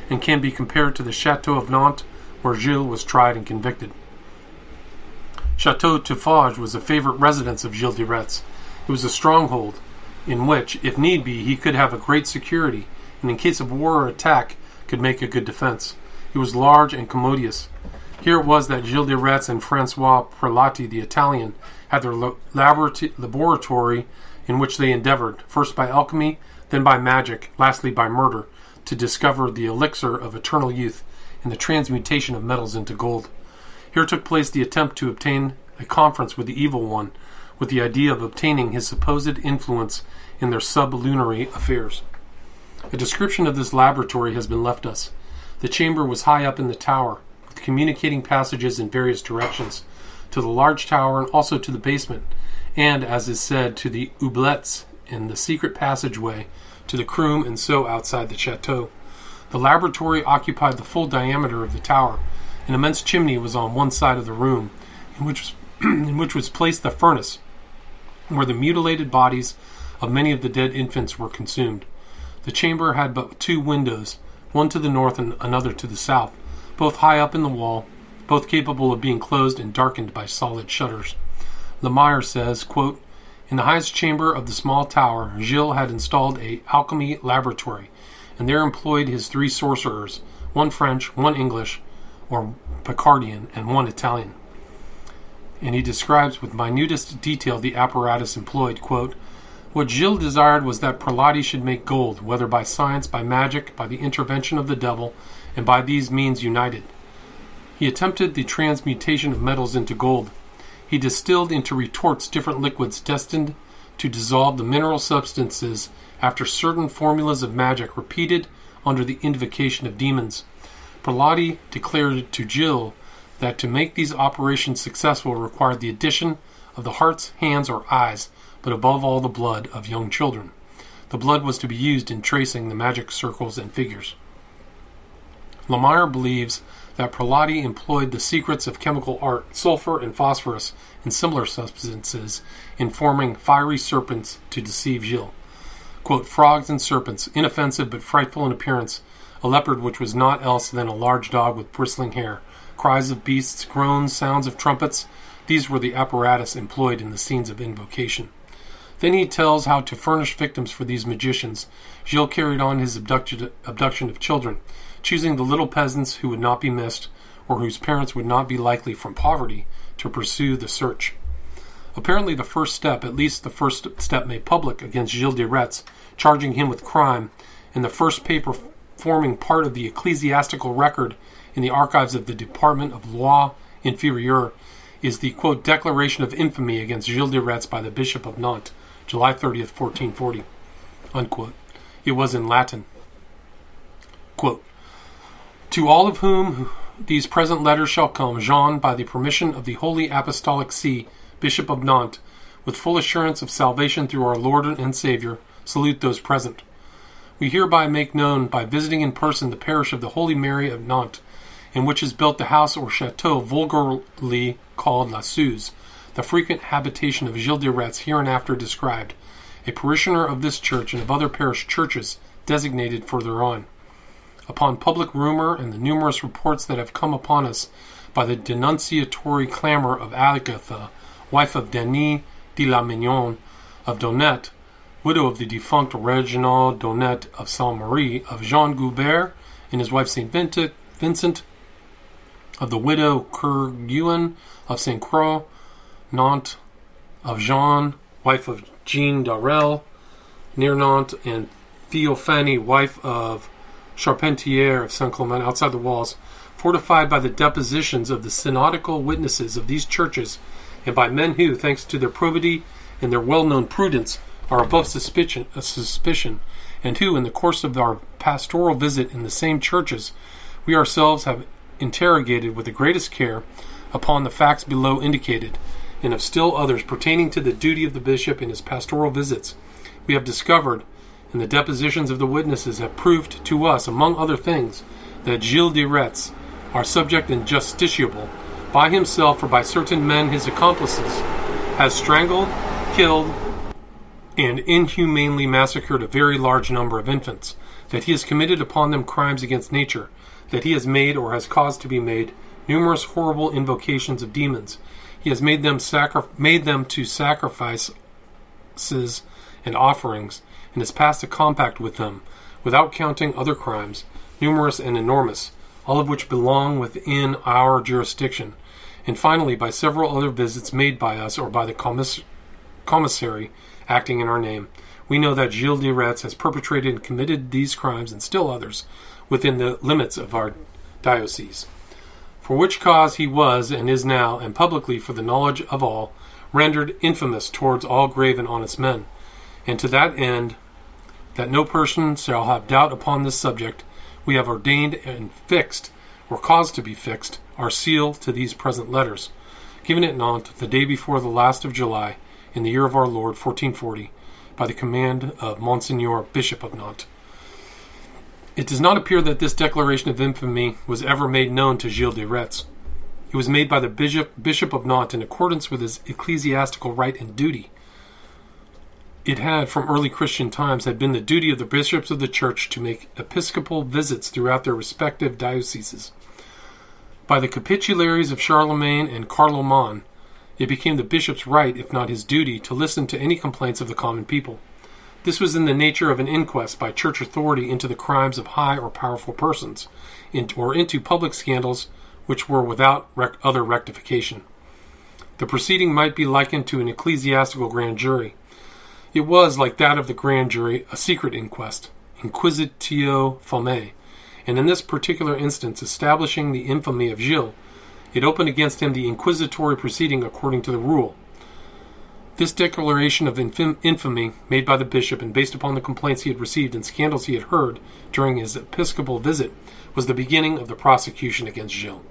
and can be compared to the Chateau of Nantes, where Gilles was tried and convicted. Chateau Tiffauges was a favorite residence of Gilles de Retz. It was a stronghold, in which, if need be, he could have a great security, and in case of war or attack, could make a good defense. It was large and commodious. Here it was that Gilles de Retz and Francois Prelati, the Italian, had their laboratory in which they endeavored, first by alchemy, then by magic, lastly by murder, to discover the elixir of eternal youth and the transmutation of metals into gold. Here took place the attempt to obtain a conference with the evil one, with the idea of obtaining his supposed influence in their sublunary affairs. A description of this laboratory has been left us. The chamber was high up in the tower, with communicating passages in various directions, to the large tower and also to the basement, and, as is said, to the oubliettes in the secret passageway to the Crum and so outside the chateau. The laboratory occupied the full diameter of the tower. An immense chimney was on one side of the room, in which in which was placed the furnace, where the mutilated bodies of many of the dead infants were consumed. The chamber had but two windows, one to the north and another to the south, both high up in the wall, both capable of being closed and darkened by solid shutters. Lemire says, quote, In the highest chamber of the small tower, Gilles had installed a alchemy laboratory, and there employed his three sorcerers, one French, one English, or Picardian, and one Italian. And he describes with minutest detail the apparatus employed, quote, what Gilles desired was that Prelati should make gold, whether by science, by magic, by the intervention of the devil, and by these means united. He attempted the transmutation of metals into gold. He distilled into retorts different liquids destined to dissolve the mineral substances after certain formulas of magic repeated under the invocation of demons. Prelati declared to Gilles that to make these operations successful required the addition of the hearts, hands, or eyes but above all the blood of young children. The blood was to be used in tracing the magic circles and figures. Lemire believes that Prelati employed the secrets of chemical art, sulfur and phosphorus, and similar substances in forming fiery serpents to deceive Gilles. Quote, frogs and serpents, inoffensive but frightful in appearance, a leopard which was naught else than a large dog with bristling hair, cries of beasts, groans, sounds of trumpets, these were the apparatus employed in the scenes of invocation. Then he tells how to furnish victims for these magicians. Gilles carried on his abduction of children, choosing the little peasants who would not be missed, or whose parents would not be likely from poverty to pursue the search. Apparently, the first step, at least the first step made public against Gilles de Retz, charging him with crime, and the first paper forming part of the ecclesiastical record in the archives of the Department of Loire Inférieure, is the quote, declaration of infamy against Gilles de Retz by the Bishop of Nantes, July 30th, 1440. Unquote. It was in Latin. Quote, to all of whom these present letters shall come, Jean, by the permission of the Holy Apostolic See, Bishop of Nantes, with full assurance of salvation through our Lord and Savior, salute those present. We hereby make known, by visiting in person the parish of the Holy Mary of Nantes, in which is built the house or chateau vulgarly called La Suze, the frequent habitation of Gilles de Retz hereinafter described, a parishioner of this church and of other parish churches designated further on. Upon public rumor and the numerous reports that have come upon us by the denunciatory clamor of Agatha, wife of Denis de la Mignon of Donnet, widow of the defunct Reginald Donnet of Saint Marie, of Jean Goubert and his wife Saint Vincent, of the widow Kerguin of Saint Croix, Nantes, of Jean, wife of Jean Darel, near Nantes, and Theophanie, wife of Charpentier of Saint Clement, outside the walls, fortified by the depositions of the synodical witnesses of these churches, and by men who, thanks to their probity and their well-known prudence, are above suspicion, uh, suspicion, and who, in the course of our pastoral visit in the same churches, we ourselves have interrogated with the greatest care upon the facts below indicated, and of still others pertaining to the duty of the bishop in his pastoral visits, we have discovered, and the depositions of the witnesses have proved to us, among other things, that Gilles de Retz, our subject and justiciable, by himself or by certain men his accomplices, has strangled, killed, and inhumanly massacred a very large number of infants, that he has committed upon them crimes against nature, that he has made or has caused to be made numerous horrible invocations of demons, he has made them sacri- made them to sacrifices and offerings, and has passed a compact with them, without counting other crimes, numerous and enormous, all of which belong within our jurisdiction, and finally by several other visits made by us or by the commiss- commissary acting in our name, we know that Gilles de Retz has perpetrated and committed these crimes and still others within the limits of our diocese. For which cause he was and is now, and publicly for the knowledge of all, rendered infamous towards all grave and honest men. And to that end, that no person shall have doubt upon this subject, we have ordained and fixed, or caused to be fixed, our seal to these present letters, given at Nantes the day before the last of July, in the year of our Lord 1440, by the command of Monseigneur Bishop of Nantes. It does not appear that this declaration of infamy was ever made known to Gilles de Retz. It was made by the Bishop, Bishop of Nantes in accordance with his ecclesiastical right and duty. It had, from early Christian times, had been the duty of the bishops of the church to make episcopal visits throughout their respective dioceses. By the capitularies of Charlemagne and Carloman, it became the bishop's right, if not his duty, to listen to any complaints of the common people. This was in the nature of an inquest by church authority into the crimes of high or powerful persons, or into public scandals which were without rec- other rectification. The proceeding might be likened to an ecclesiastical grand jury. It was, like that of the grand jury, a secret inquest, inquisitio famae, and in this particular instance, establishing the infamy of Gilles, it opened against him the inquisitory proceeding according to the rule this declaration of infamy made by the bishop and based upon the complaints he had received and scandals he had heard during his episcopal visit was the beginning of the prosecution against Gilles.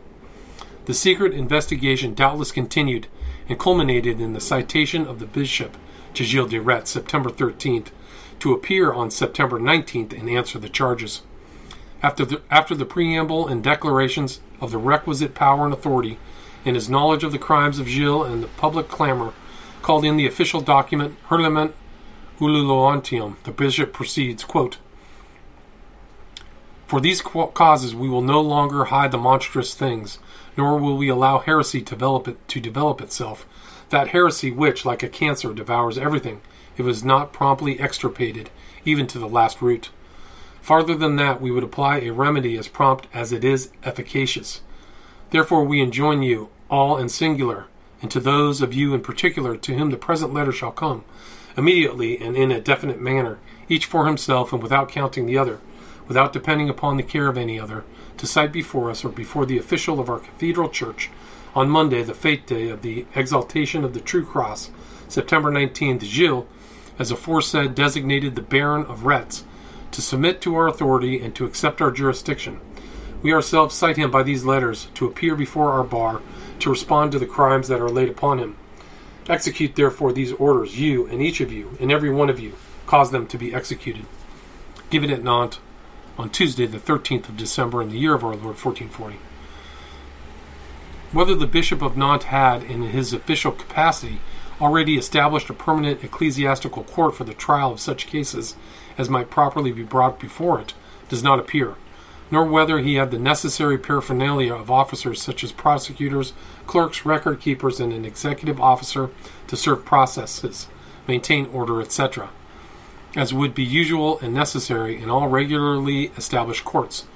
The secret investigation doubtless continued and culminated in the citation of the bishop to Gilles de Retz September 13th to appear on September 19th and answer the charges. After the, after the preamble and declarations of the requisite power and authority and his knowledge of the crimes of Gilles and the public clamor called in the official document Hurlement Ululantium, the bishop proceeds, quote, For these causes we will no longer hide the monstrous things, nor will we allow heresy to develop, it, to develop itself, that heresy which, like a cancer, devours everything, if it is not promptly extirpated, even to the last root. Farther than that, we would apply a remedy as prompt as it is efficacious. Therefore, we enjoin you, all and singular, and to those of you in particular to whom the present letter shall come, immediately and in a definite manner, each for himself and without counting the other, without depending upon the care of any other, to cite before us or before the official of our cathedral church on Monday, the fete day of the exaltation of the true cross, September 19th, Gilles, as aforesaid, designated the Baron of Retz, to submit to our authority and to accept our jurisdiction. We ourselves cite him by these letters to appear before our bar to respond to the crimes that are laid upon him. Execute therefore these orders, you and each of you, and every one of you, cause them to be executed. Given at Nantes on Tuesday, the 13th of December, in the year of our Lord 1440. Whether the Bishop of Nantes had, in his official capacity, already established a permanent ecclesiastical court for the trial of such cases as might properly be brought before it, does not appear nor whether he had the necessary paraphernalia of officers such as prosecutors, clerks, record keepers, and an executive officer to serve processes, maintain order, etc., as would be usual and necessary in all regularly established courts.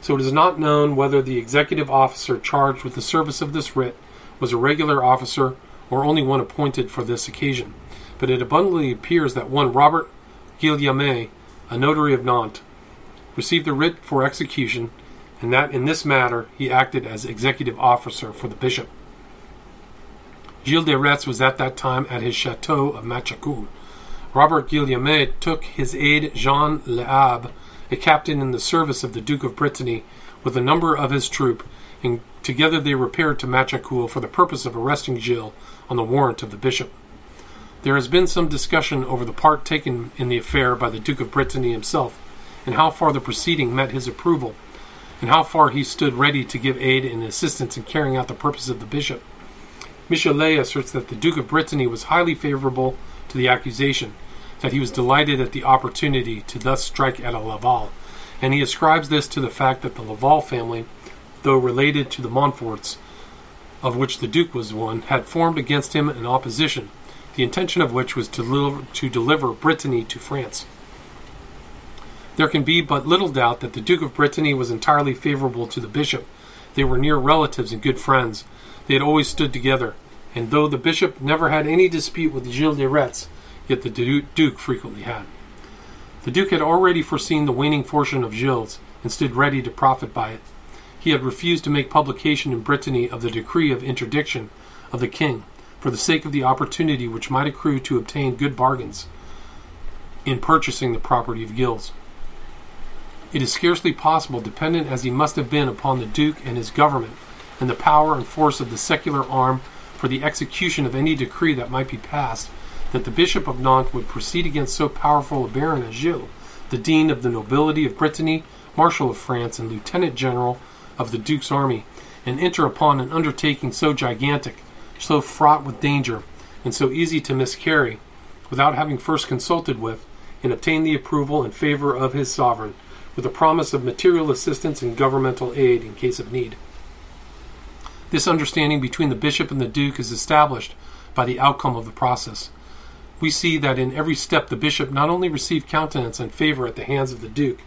So it is not known whether the executive officer charged with the service of this writ was a regular officer or only one appointed for this occasion. But it abundantly appears that one Robert Guillaume, a notary of Nantes, received the writ for execution, and that in this matter he acted as executive officer for the bishop. Gilles de Retz was at that time at his chateau of Machecoul. Robert Guillaume took his aide Jean Le L'Abbe, a captain in the service of the Duke of Brittany, with a number of his troop, and together they repaired to Machecoul for the purpose of arresting Gilles on the warrant of the bishop. There has been some discussion over the part taken in the affair by the Duke of Brittany himself, and how far the proceeding met his approval, and how far he stood ready to give aid and assistance in carrying out the purpose of the bishop. Michelet asserts that the Duke of Brittany was highly favorable to the accusation, that he was delighted at the opportunity to thus strike at a Laval, and he ascribes this to the fact that the Laval family, though related to the Montforts, of which the Duke was one, had formed against him an opposition, the intention of which was to deliver, to deliver Brittany to France. There can be but little doubt that the Duke of Brittany was entirely favorable to the bishop. They were near relatives and good friends. They had always stood together, and though the bishop never had any dispute with Gilles de Retz, yet the Duke frequently had. The Duke had already foreseen the waning fortune of Gilles and stood ready to profit by it. He had refused to make publication in Brittany of the decree of interdiction of the king for the sake of the opportunity which might accrue to obtain good bargains in purchasing the property of Gilles. It is scarcely possible, dependent as he must have been upon the Duke and his government, and the power and force of the secular arm for the execution of any decree that might be passed, that the Bishop of Nantes would proceed against so powerful a baron as Gilles, the Dean of the nobility of Brittany, Marshal of France, and Lieutenant General of the Duke's army, and enter upon an undertaking so gigantic, so fraught with danger, and so easy to miscarry, without having first consulted with and obtained the approval and favor of his sovereign, with a promise of material assistance and governmental aid in case of need. This understanding between the bishop and the duke is established by the outcome of the process we see that in every step the bishop not only received countenance and favor at the hands of the duke,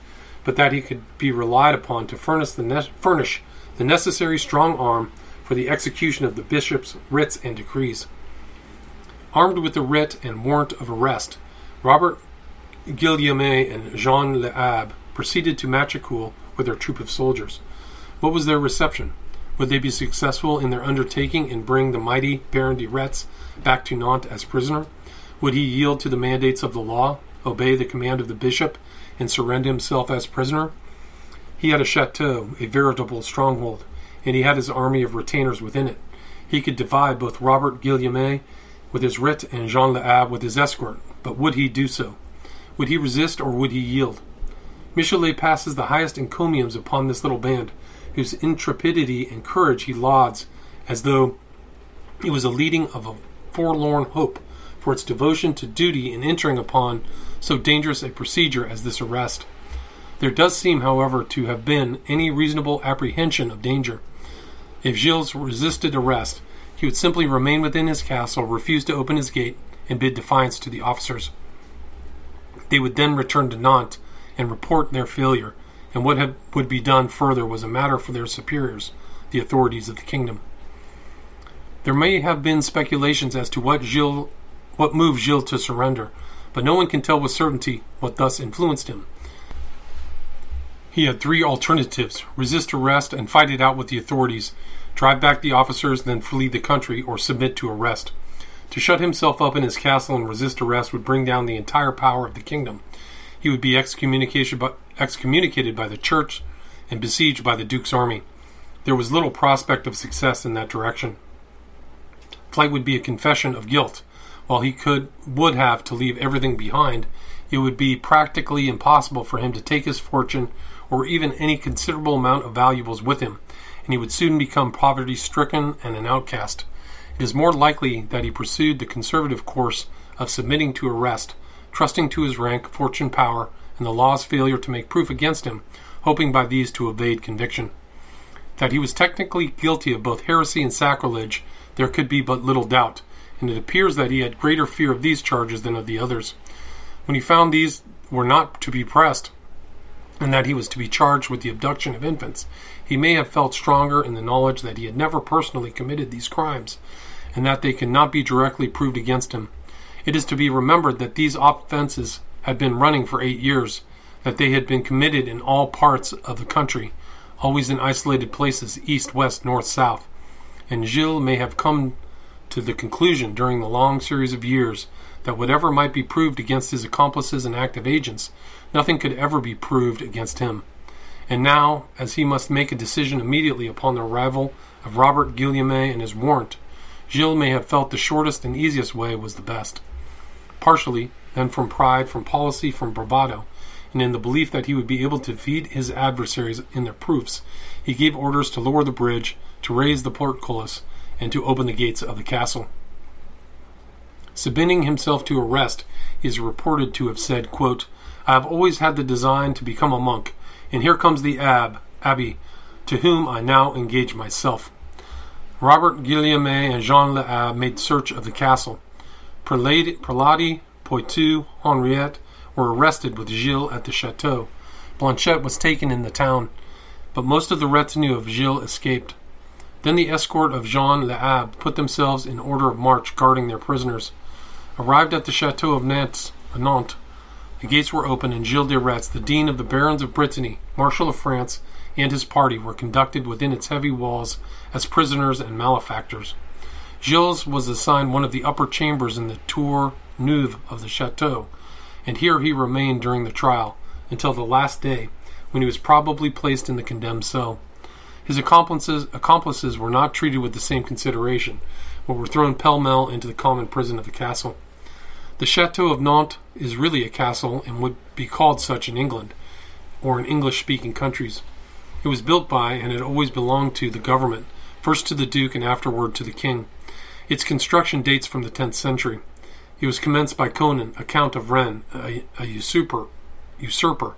but that he could be relied upon to furnish the, ne- furnish the necessary strong arm for the execution of the bishop's writs and decrees. Armed with the writ and warrant of arrest, Robert Guillaume and Jean Le Abbe proceeded to Machecoul with their troop of soldiers. What was their reception? Would they be successful in their undertaking and bring the mighty Baron de Retz back to Nantes as prisoner? Would he yield to the mandates of the law, obey the command of the bishop, and surrender himself as prisoner? He had a chateau, a veritable stronghold, and he had his army of retainers within it. He could divide both Robert Guillaume with his writ and Jean Le L'Abbe with his escort, but would he do so? Would he resist or would he yield? Michelet passes the highest encomiums upon this little band, whose intrepidity and courage he lauds as though it was a leading of a forlorn hope for its devotion to duty in entering upon so dangerous a procedure as this arrest. There does seem, however, to have been any reasonable apprehension of danger. If Gilles resisted arrest, he would simply remain within his castle, refuse to open his gate, and bid defiance to the officers. They would then return to Nantes and report their failure, and what have, would be done further was a matter for their superiors, the authorities of the kingdom. There may have been speculations as to what Gilles what moved Gilles to surrender, but no one can tell with certainty what thus influenced him. He had three alternatives resist arrest and fight it out with the authorities, drive back the officers, then flee the country, or submit to arrest. To shut himself up in his castle and resist arrest would bring down the entire power of the kingdom. He would be excommunicated by, excommunicated by the church and besieged by the Duke's army. There was little prospect of success in that direction. Flight would be a confession of guilt, while he could would have to leave everything behind, it would be practically impossible for him to take his fortune or even any considerable amount of valuables with him, and he would soon become poverty stricken and an outcast. It is more likely that he pursued the conservative course of submitting to arrest, trusting to his rank, fortune, power, and the law's failure to make proof against him, hoping by these to evade conviction. That he was technically guilty of both heresy and sacrilege, there could be but little doubt and it appears that he had greater fear of these charges than of the others. When he found these were not to be pressed, and that he was to be charged with the abduction of infants, he may have felt stronger in the knowledge that he had never personally committed these crimes, and that they could not be directly proved against him. It is to be remembered that these offenses had been running for eight years, that they had been committed in all parts of the country, always in isolated places, east, west, north, south, and Gilles may have come to the conclusion during the long series of years that whatever might be proved against his accomplices and active agents, nothing could ever be proved against him. And now, as he must make a decision immediately upon the arrival of Robert Guillaume and his warrant, Gilles may have felt the shortest and easiest way was the best. Partially, then from pride, from policy, from bravado, and in the belief that he would be able to defeat his adversaries in their proofs, he gave orders to lower the bridge, to raise the portcullis, and to open the gates of the castle. Submitting himself to arrest, he is reported to have said, quote, I have always had the design to become a monk, and here comes the ab, abbey, to whom I now engage myself. Robert Guillaume and Jean L'Abbe made search of the castle. Prelati, Poitou, Henriette were arrested with Gilles at the chateau. Blanchette was taken in the town, but most of the retinue of Gilles escaped. Then the escort of Jean L'Abbe put themselves in order of march guarding their prisoners. Arrived at the chateau of Nantes, uh, Nantes, the gates were open, and Gilles de Retz, the dean of the barons of Brittany, marshal of France, and his party were conducted within its heavy walls as prisoners and malefactors. Gilles was assigned one of the upper chambers in the tour neuve of the chateau, and here he remained during the trial until the last day, when he was probably placed in the condemned cell. His accomplices, accomplices were not treated with the same consideration, but were thrown pell mell into the common prison of the castle. The Chateau of Nantes is really a castle and would be called such in England or in English speaking countries. It was built by and had always belonged to the government, first to the Duke and afterward to the King. Its construction dates from the 10th century. It was commenced by Conan, a Count of Rennes, a, a usurper, usurper,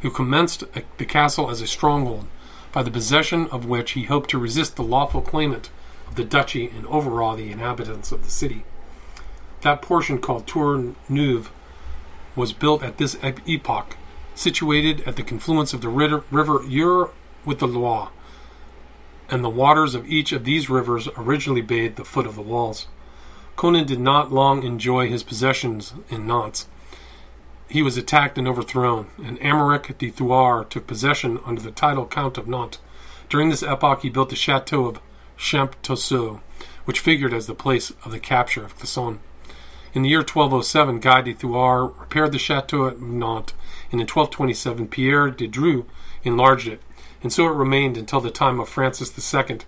who commenced a, the castle as a stronghold, by the possession of which he hoped to resist the lawful claimant of the duchy and overawe the inhabitants of the city. That portion called Tour Neuve was built at this epoch, situated at the confluence of the river Eure with the Loire, and the waters of each of these rivers originally bathed the foot of the walls. Conan did not long enjoy his possessions in Nantes. He was attacked and overthrown, and Amaric de Thouars took possession under the title Count of Nantes. During this epoch, he built the chateau of Champtoceaux, which figured as the place of the capture of Clisson. In the year 1207, Guy de Thouars repaired the chateau at Nantes, and in 1227, Pierre de Dreux enlarged it, and so it remained until the time of Francis II,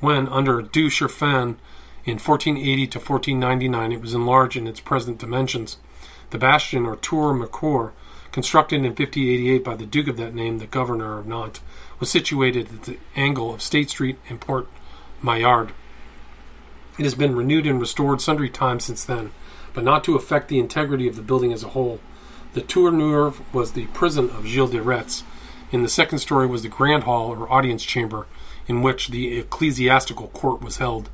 when, under Du Cherfan, in 1480 to 1499, it was enlarged in its present dimensions. The bastion, or Tour Mercœur, constructed in 1588 by the Duke of that name, the governor of Nantes, was situated at the angle of State Street and Port Maillard. It has been renewed and restored sundry times since then but not to affect the integrity of the building as a whole. The Tour Neuve was the prison of Gilles de Retz. In the second story was the Grand Hall or audience chamber, in which the ecclesiastical court was held.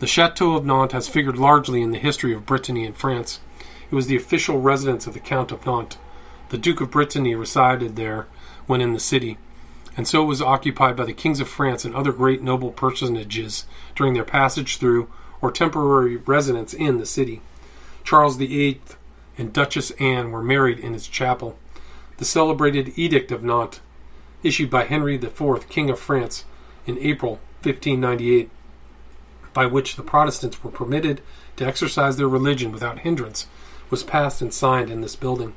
The Chateau of Nantes has figured largely in the history of Brittany and France. It was the official residence of the Count of Nantes. The Duke of Brittany resided there when in the city, and so it was occupied by the kings of France and other great noble personages during their passage through or temporary residence in the city. Charles VIII and Duchess Anne were married in its chapel. The celebrated Edict of Nantes, issued by Henry IV, King of France, in April 1598, by which the Protestants were permitted to exercise their religion without hindrance, was passed and signed in this building.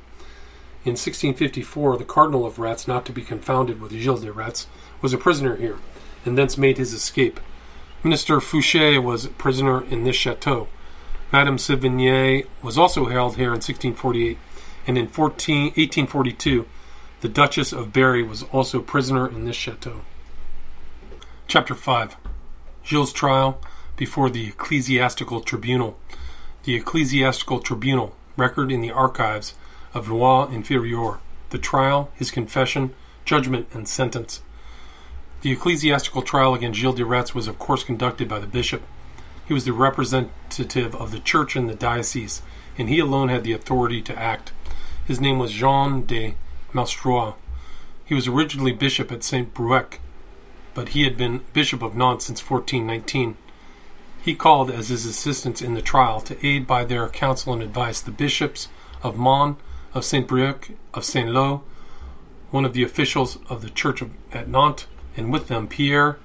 In 1654, the Cardinal of Retz, not to be confounded with Gilles de Retz, was a prisoner here, and thence made his escape. Minister Fouché was a prisoner in this chateau. Madame Sévigné was also held here in 1648, and in 14, 1842, the Duchess of Berry was also a prisoner in this chateau. Chapter 5 Gilles' trial before the Ecclesiastical Tribunal. The Ecclesiastical Tribunal, record in the archives of Loire Inférieure. The trial, his confession, judgment, and sentence. The ecclesiastical trial against Gilles de Retz was, of course, conducted by the bishop. He was the representative of the church in the diocese, and he alone had the authority to act. His name was Jean de Malestroit. He was originally bishop at St. Brieuc, but he had been bishop of Nantes since 1419. He called as his assistants in the trial to aid by their counsel and advice the bishops of Mons, of St. Brieuc, of St. Lo, one of the officials of the church of, at Nantes, and with them Pierre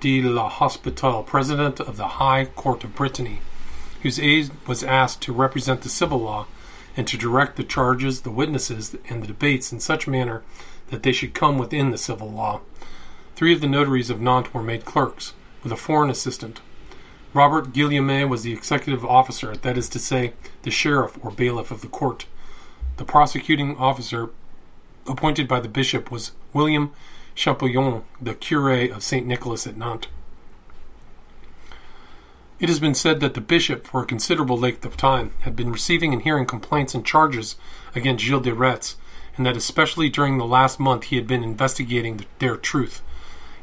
de la Hospital, president of the High Court of Brittany, whose aid was asked to represent the civil law and to direct the charges, the witnesses, and the debates in such manner that they should come within the civil law. Three of the notaries of Nantes were made clerks, with a foreign assistant. Robert Guillaume was the executive officer, that is to say, the sheriff or bailiff of the court. The prosecuting officer appointed by the bishop was William Champollion, the cure of St. Nicholas at Nantes. It has been said that the bishop, for a considerable length of time, had been receiving and hearing complaints and charges against Gilles de Retz, and that especially during the last month he had been investigating their truth.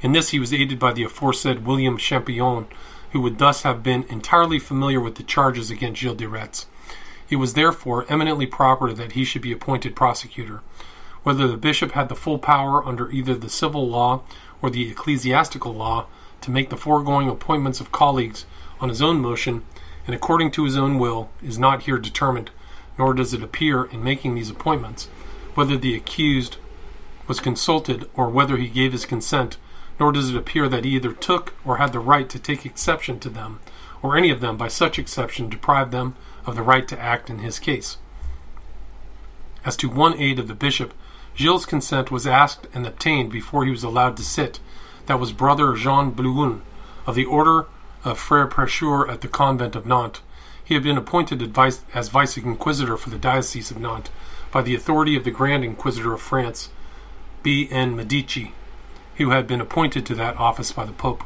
In this he was aided by the aforesaid William Champollion, who would thus have been entirely familiar with the charges against Gilles de Retz. It was therefore eminently proper that he should be appointed prosecutor. Whether the bishop had the full power under either the civil law or the ecclesiastical law to make the foregoing appointments of colleagues on his own motion and according to his own will, is not here determined, nor does it appear in making these appointments whether the accused was consulted or whether he gave his consent, nor does it appear that he either took or had the right to take exception to them, or any of them by such exception deprived them of the right to act in his case. As to one aide of the bishop, Gilles's consent was asked and obtained before he was allowed to sit. That was Brother Jean Blouin, of the order of Frere Precheur at the convent of Nantes. He had been appointed as vice inquisitor for the diocese of Nantes by the authority of the Grand Inquisitor of France, B. N. Medici, who had been appointed to that office by the Pope.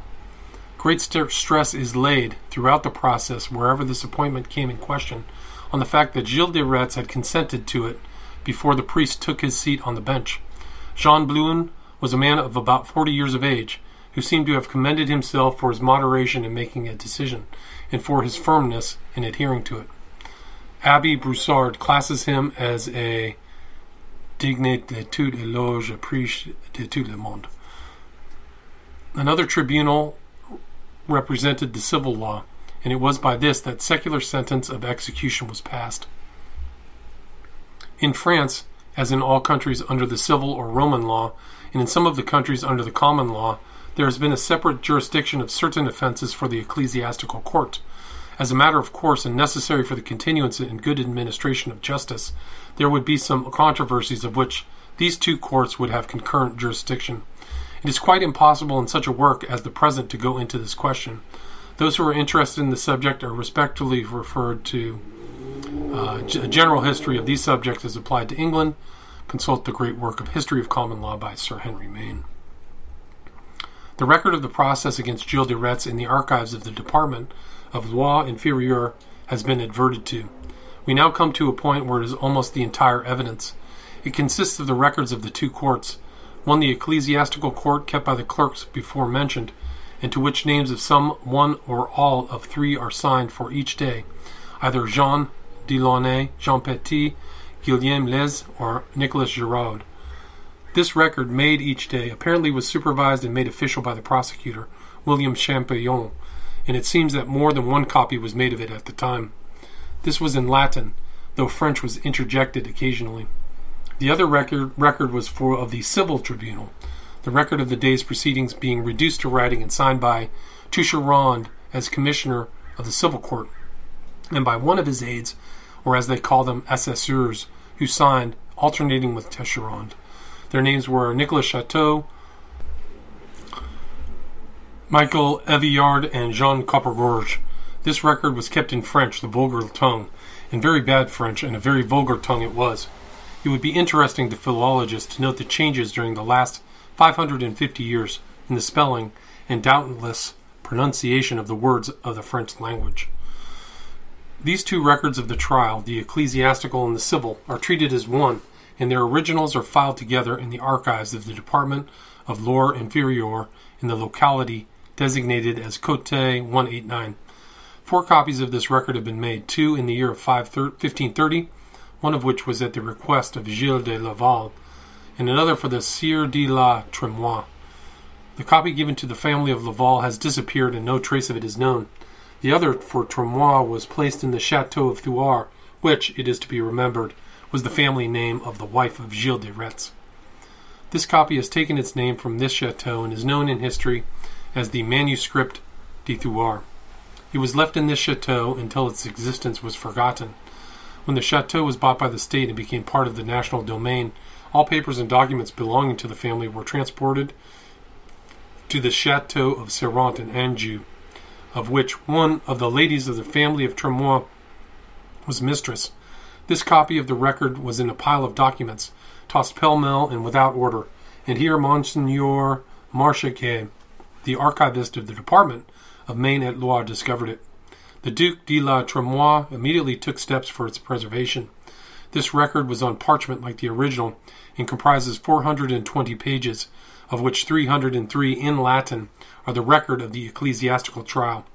Great st- stress is laid throughout the process, wherever this appointment came in question, on the fact that Gilles de Retz had consented to it before the priest took his seat on the bench. Jean Blouin was a man of about forty years of age, who seemed to have commended himself for his moderation in making a decision, and for his firmness in adhering to it. Abbe Bossard classes him as a digne de tout éloge appris de tout le monde. Another tribunal represented the civil law, and it was by this that secular sentence of execution was passed. In France, as in all countries under the civil or Roman law, and in some of the countries under the common law, there has been a separate jurisdiction of certain offences for the ecclesiastical court. As a matter of course and necessary for the continuance and good administration of justice, there would be some controversies of which these two courts would have concurrent jurisdiction. It is quite impossible in such a work as the present to go into this question. Those who are interested in the subject are respectively referred to uh, a general history of these subjects as applied to England. Consult the great work of History of Common Law by Sir Henry Maine. The record of the process against Gilles de Retz in the archives of the Department of Loire Inférieure has been adverted to. We now come to a point where it is almost the entire evidence. It consists of the records of the two courts one the ecclesiastical court kept by the clerks before mentioned, and to which names of some one or all of three are signed for each day, either Jean Delaunay, Jean Petit, Guillaume Les, or Nicolas Giraud. This record, made each day, apparently was supervised and made official by the prosecutor, William Champollion, and it seems that more than one copy was made of it at the time. This was in Latin, though French was interjected occasionally. The other record, record was for of the civil tribunal, the record of the day's proceedings being reduced to writing and signed by Toucheronde as commissioner of the civil court, and by one of his aides, or as they call them, assesseurs, who signed, alternating with Toucheronde. Their names were Nicolas Chateau, Michael Evillard and Jean Coppergorge. This record was kept in French, the vulgar tongue, in very bad French, and a very vulgar tongue it was. It would be interesting to philologists to note the changes during the last 550 years in the spelling and doubtless pronunciation of the words of the French language. These two records of the trial, the ecclesiastical and the civil, are treated as one, and their originals are filed together in the archives of the Department of Loire Inférieure in the locality designated as Cote 189. Four copies of this record have been made, two in the year of 1530, one of which was at the request of Gilles de Laval, and another for the Sieur de la Tremoille. The copy given to the family of Laval has disappeared and no trace of it is known. The other for Tremoille was placed in the Chateau of Thouars, which, it is to be remembered, was the family name of the wife of Gilles de Retz. This copy has taken its name from this chateau and is known in history as the Manuscript de Thouars. It was left in this chateau until its existence was forgotten. When the chateau was bought by the state and became part of the national domain, all papers and documents belonging to the family were transported to the chateau of Serrant in Anjou, of which one of the ladies of the family of Tremoille was mistress. This copy of the record was in a pile of documents, tossed pell mell and without order, and here Monsignor Marchegay the archivist of the Department of Maine et Loire discovered it. The Duc de la Tremoille immediately took steps for its preservation. This record was on parchment like the original and comprises 420 pages, of which 303 in Latin are the record of the ecclesiastical trial.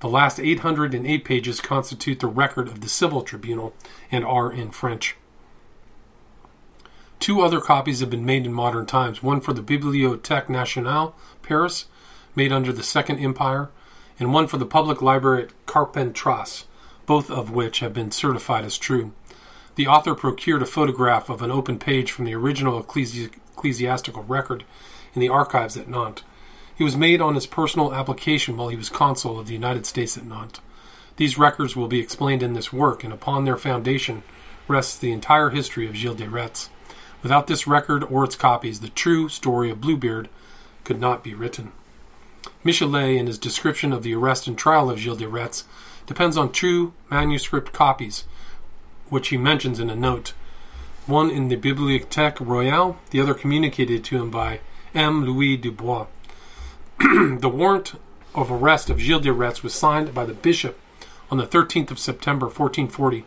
The last 808 pages constitute the record of the civil tribunal and are in French. Two other copies have been made in modern times one for the Bibliothèque Nationale, Paris, made under the Second Empire, and one for the public library at Carpentras, both of which have been certified as true. The author procured a photograph of an open page from the original ecclesi- ecclesiastical record in the archives at Nantes. He was made on his personal application while he was consul of the United States at Nantes. These records will be explained in this work, and upon their foundation rests the entire history of Gilles de Retz. Without this record or its copies, the true story of Bluebeard could not be written. Michelet, in his description of the arrest and trial of Gilles de Retz, depends on two manuscript copies, which he mentions in a note. One in the Bibliothèque Royale, the other communicated to him by M. Louis Dubois. the warrant of arrest of Gilles de Retz was signed by the bishop on the 13th of September, 1440.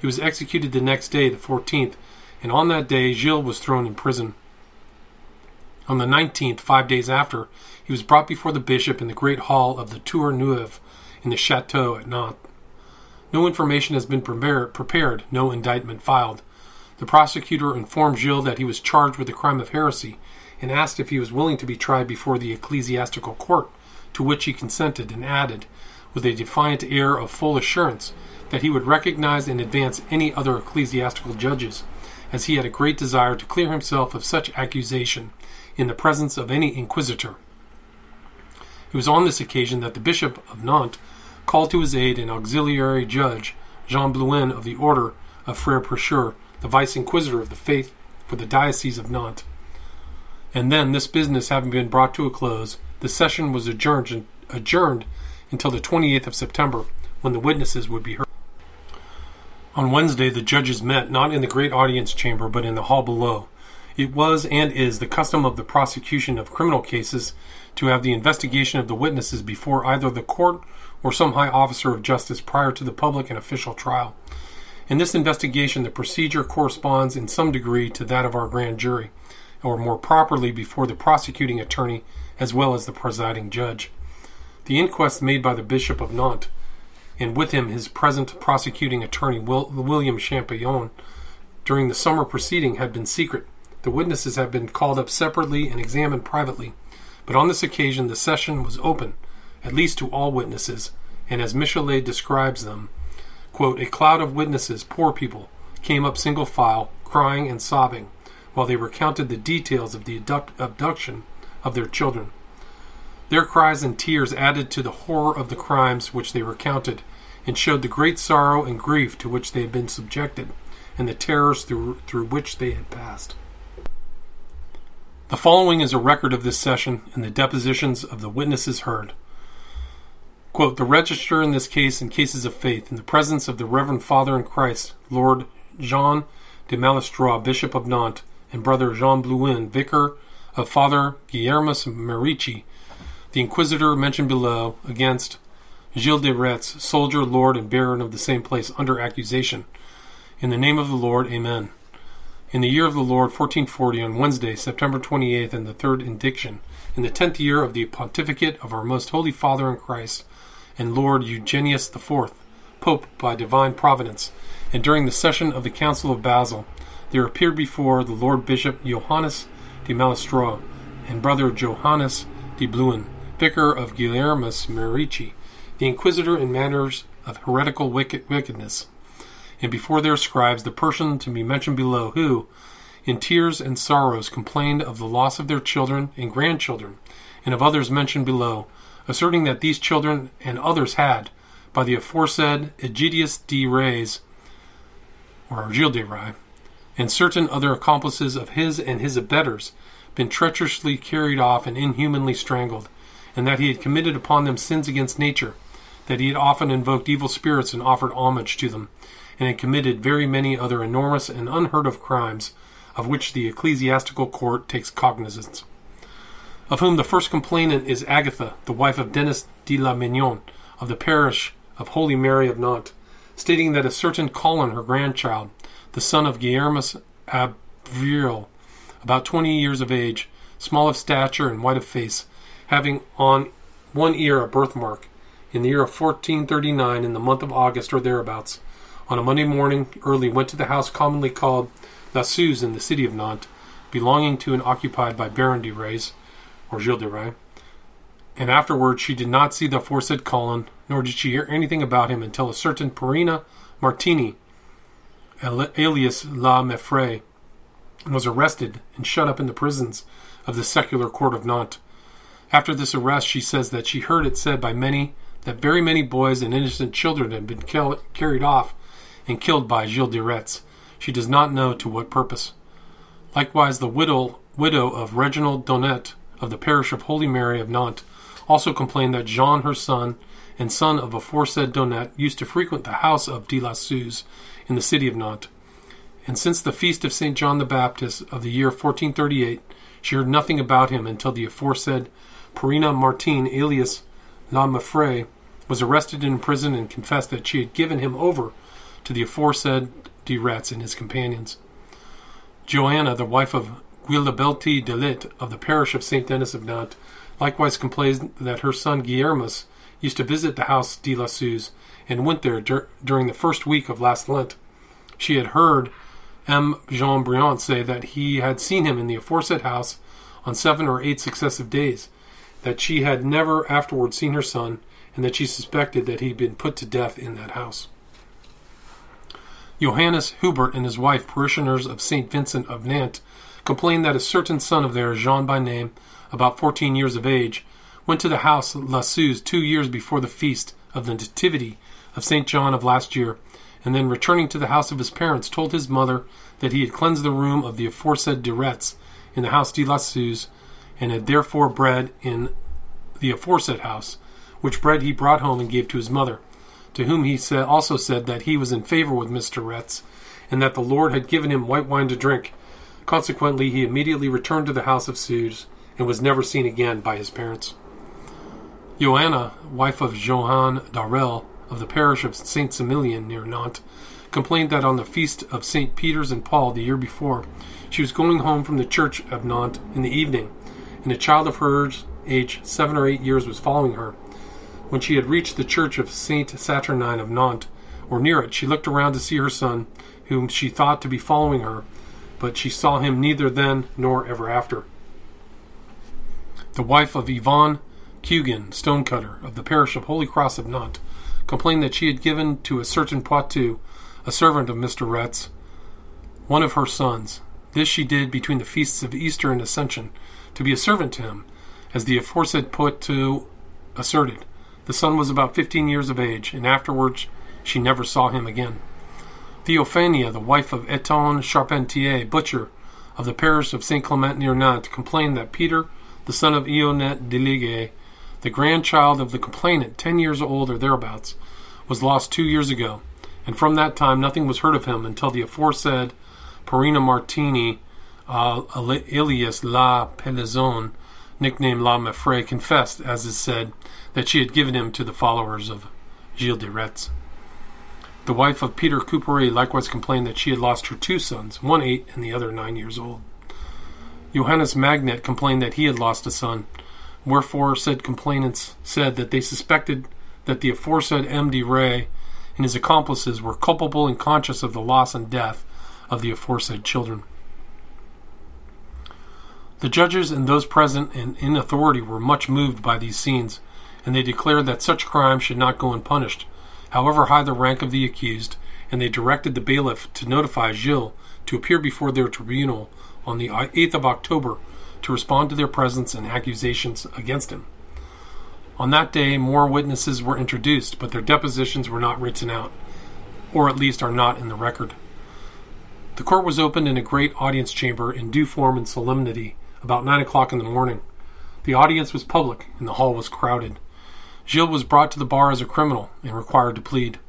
He was executed the next day, the 14th, and on that day Gilles was thrown in prison. On the 19th, five days after, he was brought before the bishop in the great hall of the Tour Neuve in the chateau at Nantes. No information has been prepared, no indictment filed. The prosecutor informed Gilles that he was charged with the crime of heresy and asked if he was willing to be tried before the ecclesiastical court, to which he consented and added, with a defiant air of full assurance, that he would recognize in advance any other ecclesiastical judges, as he had a great desire to clear himself of such accusation in the presence of any inquisitor. It was on this occasion that the Bishop of Nantes called to his aid an auxiliary judge, Jean Blouin of the Order of Frere Prêcheurs, the vice inquisitor of the faith for the Diocese of Nantes. And then, this business having been brought to a close, the session was adjourned, adjourned until the 28th of September, when the witnesses would be heard. On Wednesday, the judges met not in the great audience chamber, but in the hall below. It was and is the custom of the prosecution of criminal cases to have the investigation of the witnesses before either the court or some high officer of justice prior to the public and official trial. In this investigation, the procedure corresponds in some degree to that of our grand jury, or more properly before the prosecuting attorney as well as the presiding judge. The inquest made by the Bishop of Nantes, and with him his present prosecuting attorney, William Champollion, during the summer proceeding had been secret. The witnesses had been called up separately and examined privately, but on this occasion the session was open, at least to all witnesses, and as Michelet describes them, quote, a cloud of witnesses, poor people, came up single file, crying and sobbing, while they recounted the details of the abduction of their children. Their cries and tears added to the horror of the crimes which they recounted, and showed the great sorrow and grief to which they had been subjected, and the terrors through, through which they had passed. The following is a record of this session and the depositions of the witnesses heard. Quote, the register in this case in cases of faith, in the presence of the Reverend Father in Christ, Lord Jean de Malestroit, Bishop of Nantes, and Brother Jean Blouin, Vicar of Father Guillermus Merici, the Inquisitor mentioned below, against Gilles de Retz, soldier, lord, and baron of the same place, under accusation. In the name of the Lord, Amen. In the year of the Lord 1440, on Wednesday, September 28th, in the third indiction, in the tenth year of the pontificate of our most holy Father in Christ, and Lord Eugenius IV, Pope by divine providence, and during the session of the Council of Basel, there appeared before the Lord Bishop Johannes de Malestroit and Brother Johannes de Bluen, vicar of Guillermus Marici, the inquisitor in matters of heretical wicked wickedness. And before their scribes the person to be mentioned below, who, in tears and sorrows, complained of the loss of their children and grandchildren, and of others mentioned below, asserting that these children and others had, by the aforesaid Egidius de Reis, or Gilles de Rais, and certain other accomplices of his and his abettors, been treacherously carried off and inhumanly strangled, and that he had committed upon them sins against nature, that he had often invoked evil spirits and offered homage to them, and had committed very many other enormous and unheard of crimes of which the ecclesiastical court takes cognizance. Of whom the first complainant is Agatha, the wife of Denis de la Mignon, of the parish of Holy Mary of Nantes, stating that a certain Colin, her grandchild, the son of Guillermus Avril, about twenty years of age, small of stature and white of face, having on one ear a birthmark, in the year of 1439, in the month of August or thereabouts, on a Monday morning early went to the house commonly called La Suze in the city of Nantes, belonging to and occupied by Baron de Reis, or Gilles de Rais, and afterwards she did not see the aforesaid Colin, nor did she hear anything about him until a certain Perina Martini, alias La Meffray, was arrested and shut up in the prisons of the secular court of Nantes. After this arrest, she says that she heard it said by many that very many boys and innocent children had been carried off and killed by Gilles de Retz. She does not know to what purpose. Likewise, the widow, widow of Reginald Donnet of the parish of Holy Mary of Nantes also complained that Jean, her son, and son of aforesaid Donnet, used to frequent the house of de la Suze in the city of Nantes. And since the feast of St. John the Baptist of the year 1438, she heard nothing about him until the aforesaid Perina Martin, alias La Meffray, was arrested and imprisoned and confessed that she had given him over to the aforesaid de Retz and his companions. Joanna, the wife of Guillabelti de Lit of the parish of St. Denis of Nantes, likewise complained that her son Guillermus used to visit the house de la Suze and went there dur- during the first week of last Lent. She had heard M. Jean Briand say that he had seen him in the aforesaid house on seven or eight successive days, that she had never afterward seen her son, and that she suspected that he had been put to death in that house. Johannes Hubert and his wife, parishioners of St. Vincent of Nantes, complained that a certain son of theirs, Jean by name, about fourteen years of age, went to the house La Suze two years before the feast of the Nativity of St. John of last year, and then returning to the house of his parents, told his mother that he had cleansed the room of the aforesaid de Retz in the house de la Suze, and had therefore bread in the aforesaid house, which bread he brought home and gave to his mother, to whom he also said that he was in favor with Mr. Retz, and that the Lord had given him white wine to drink. Consequently, he immediately returned to the house of Suze, and was never seen again by his parents. Joanna, wife of Johann Darel of the parish of Saint Similian near Nantes, complained that on the feast of St. Peter's and Paul the year before, she was going home from the church of Nantes in the evening, and a child of hers, age seven or eight years, was following her. When she had reached the church of Saint Saturnine of Nantes, or near it, she looked around to see her son, whom she thought to be following her, but she saw him neither then nor ever after. The wife of Yvonne Cugin, stonecutter, of the parish of Holy Cross of Nantes, complained that she had given to a certain Poitou, a servant of Mr. Retz, one of her sons. This she did between the feasts of Easter and Ascension, to be a servant to him, as the aforesaid Poitou asserted. The son was about fifteen years of age, and afterwards she never saw him again. Theophania, the wife of Eton Charpentier, butcher, of the parish of Saint Clement near Nantes, complained that Peter the son of Ionet Deligue, the grandchild of the complainant, ten years old or thereabouts, was lost two years ago, and from that time nothing was heard of him until the aforesaid Perina Martini, uh, alias La Pelizone, nicknamed La Meffray, confessed, as is said, that she had given him to the followers of Gilles de Retz. The wife of Peter Coupery likewise complained that she had lost her two sons, one eight and the other nine years old. Johannes Magnet complained that he had lost a son, wherefore said complainants said that they suspected that the aforesaid M. de Ray and his accomplices were culpable and conscious of the loss and death of the aforesaid children. The judges and those present and in authority were much moved by these scenes, and they declared that such crimes should not go unpunished, however high the rank of the accused, and they directed the bailiff to notify Gilles to appear before their tribunal on the 8th of October to respond to their presence and accusations against him. On that day, more witnesses were introduced, but their depositions were not written out, or at least are not in the record. The court was opened in a great audience chamber in due form and solemnity about nine o'clock in the morning. The audience was public, and the hall was crowded. Gilles was brought to the bar as a criminal and required to plead.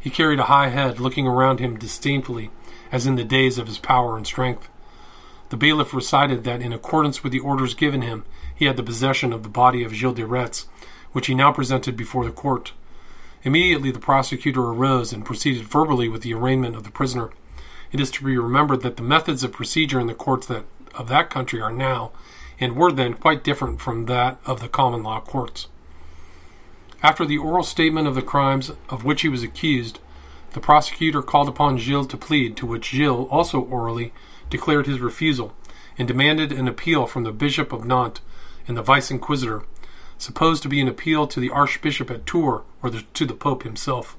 He carried a high head, looking around him disdainfully, as in the days of his power and strength. The bailiff recited that, in accordance with the orders given him, he had the possession of the body of Gilles de Retz, which he now presented before the court. Immediately the prosecutor arose and proceeded verbally with the arraignment of the prisoner. It is to be remembered that the methods of procedure in the courts that, of that country are now, and were then, quite different from that of the common law courts. After the oral statement of the crimes of which he was accused, the prosecutor called upon Gilles to plead, to which Gilles, also orally, declared his refusal and demanded an appeal from the Bishop of Nantes and the Vice Inquisitor, supposed to be an appeal to the Archbishop at Tours or the, to the Pope himself.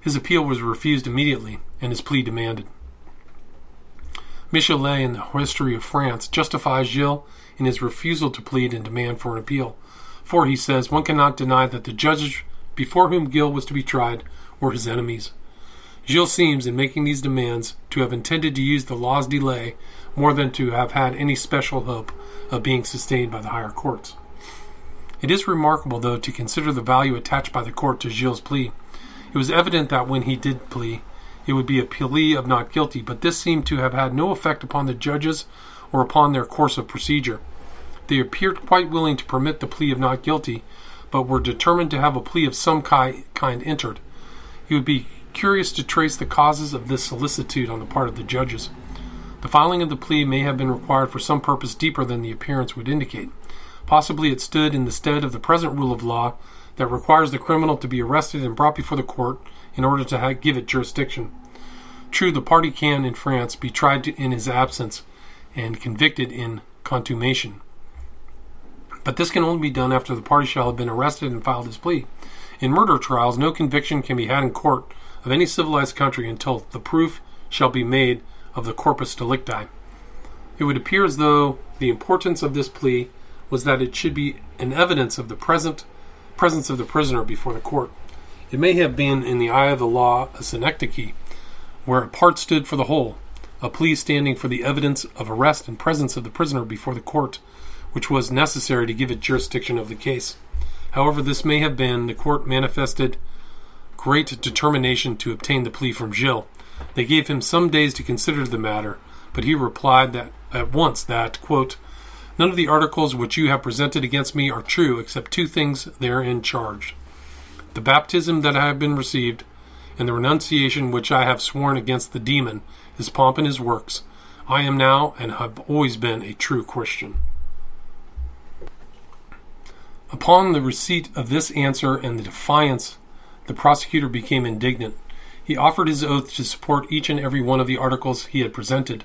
His appeal was refused immediately, and his plea demanded. Michelet, in the History of France, justifies Gilles in his refusal to plead and demand for an appeal. For, he says, one cannot deny that the judges before whom Gilles was to be tried were his enemies. Gilles seems, in making these demands, to have intended to use the law's delay more than to have had any special hope of being sustained by the higher courts. It is remarkable, though, to consider the value attached by the court to Gilles' plea. It was evident that when he did plea, it would be a plea of not guilty, but this seemed to have had no effect upon the judges or upon their course of procedure. They appeared quite willing to permit the plea of not guilty, but were determined to have a plea of some kind entered. It would be curious to trace the causes of this solicitude on the part of the judges. The filing of the plea may have been required for some purpose deeper than the appearance would indicate. Possibly it stood in the stead of the present rule of law that requires the criminal to be arrested and brought before the court in order to give it jurisdiction. True, the party can, in France, be tried to, in his absence and convicted in contumacion. But this can only be done after the party shall have been arrested and filed his plea. In murder trials, no conviction can be had in court of any civilized country until the proof shall be made of the corpus delicti. It would appear as though the importance of this plea was that it should be an evidence of the present presence of the prisoner before the court. It may have been in the eye of the law a synecdoche, where a part stood for the whole, a plea standing for the evidence of arrest and presence of the prisoner before the court, which was necessary to give it jurisdiction of the case. However, this may have been, the court manifested great determination to obtain the plea from Gilles. They gave him some days to consider the matter, but he replied that at once that, quote, None of the articles which you have presented against me are true, except two things therein charged the baptism that I have been received, and the renunciation which I have sworn against the demon, his pomp, and his works. I am now and have always been a true Christian. Upon the receipt of this answer and the defiance, the prosecutor became indignant. He offered his oath to support each and every one of the articles he had presented.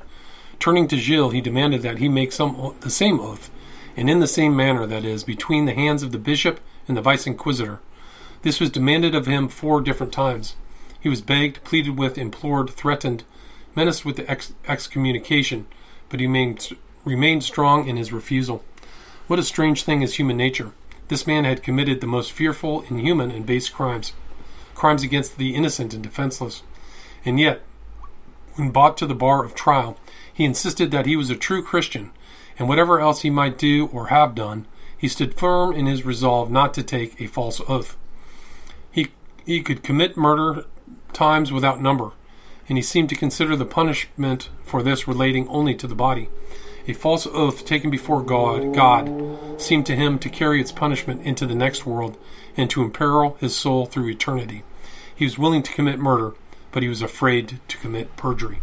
Turning to Gilles, he demanded that he make some the same oath, and in the same manner, that is, between the hands of the bishop and the vice inquisitor. This was demanded of him four different times. He was begged, pleaded with, implored, threatened, menaced with ex- excommunication, but he remained, remained strong in his refusal. What a strange thing is human nature! This man had committed the most fearful, inhuman, and base crimes crimes against the innocent and defenseless. And yet, when brought to the bar of trial, he insisted that he was a true Christian, and whatever else he might do or have done, he stood firm in his resolve not to take a false oath. He, he could commit murder times without number, and he seemed to consider the punishment for this relating only to the body. A false oath taken before God, God seemed to him to carry its punishment into the next world and to imperil his soul through eternity. He was willing to commit murder, but he was afraid to commit perjury.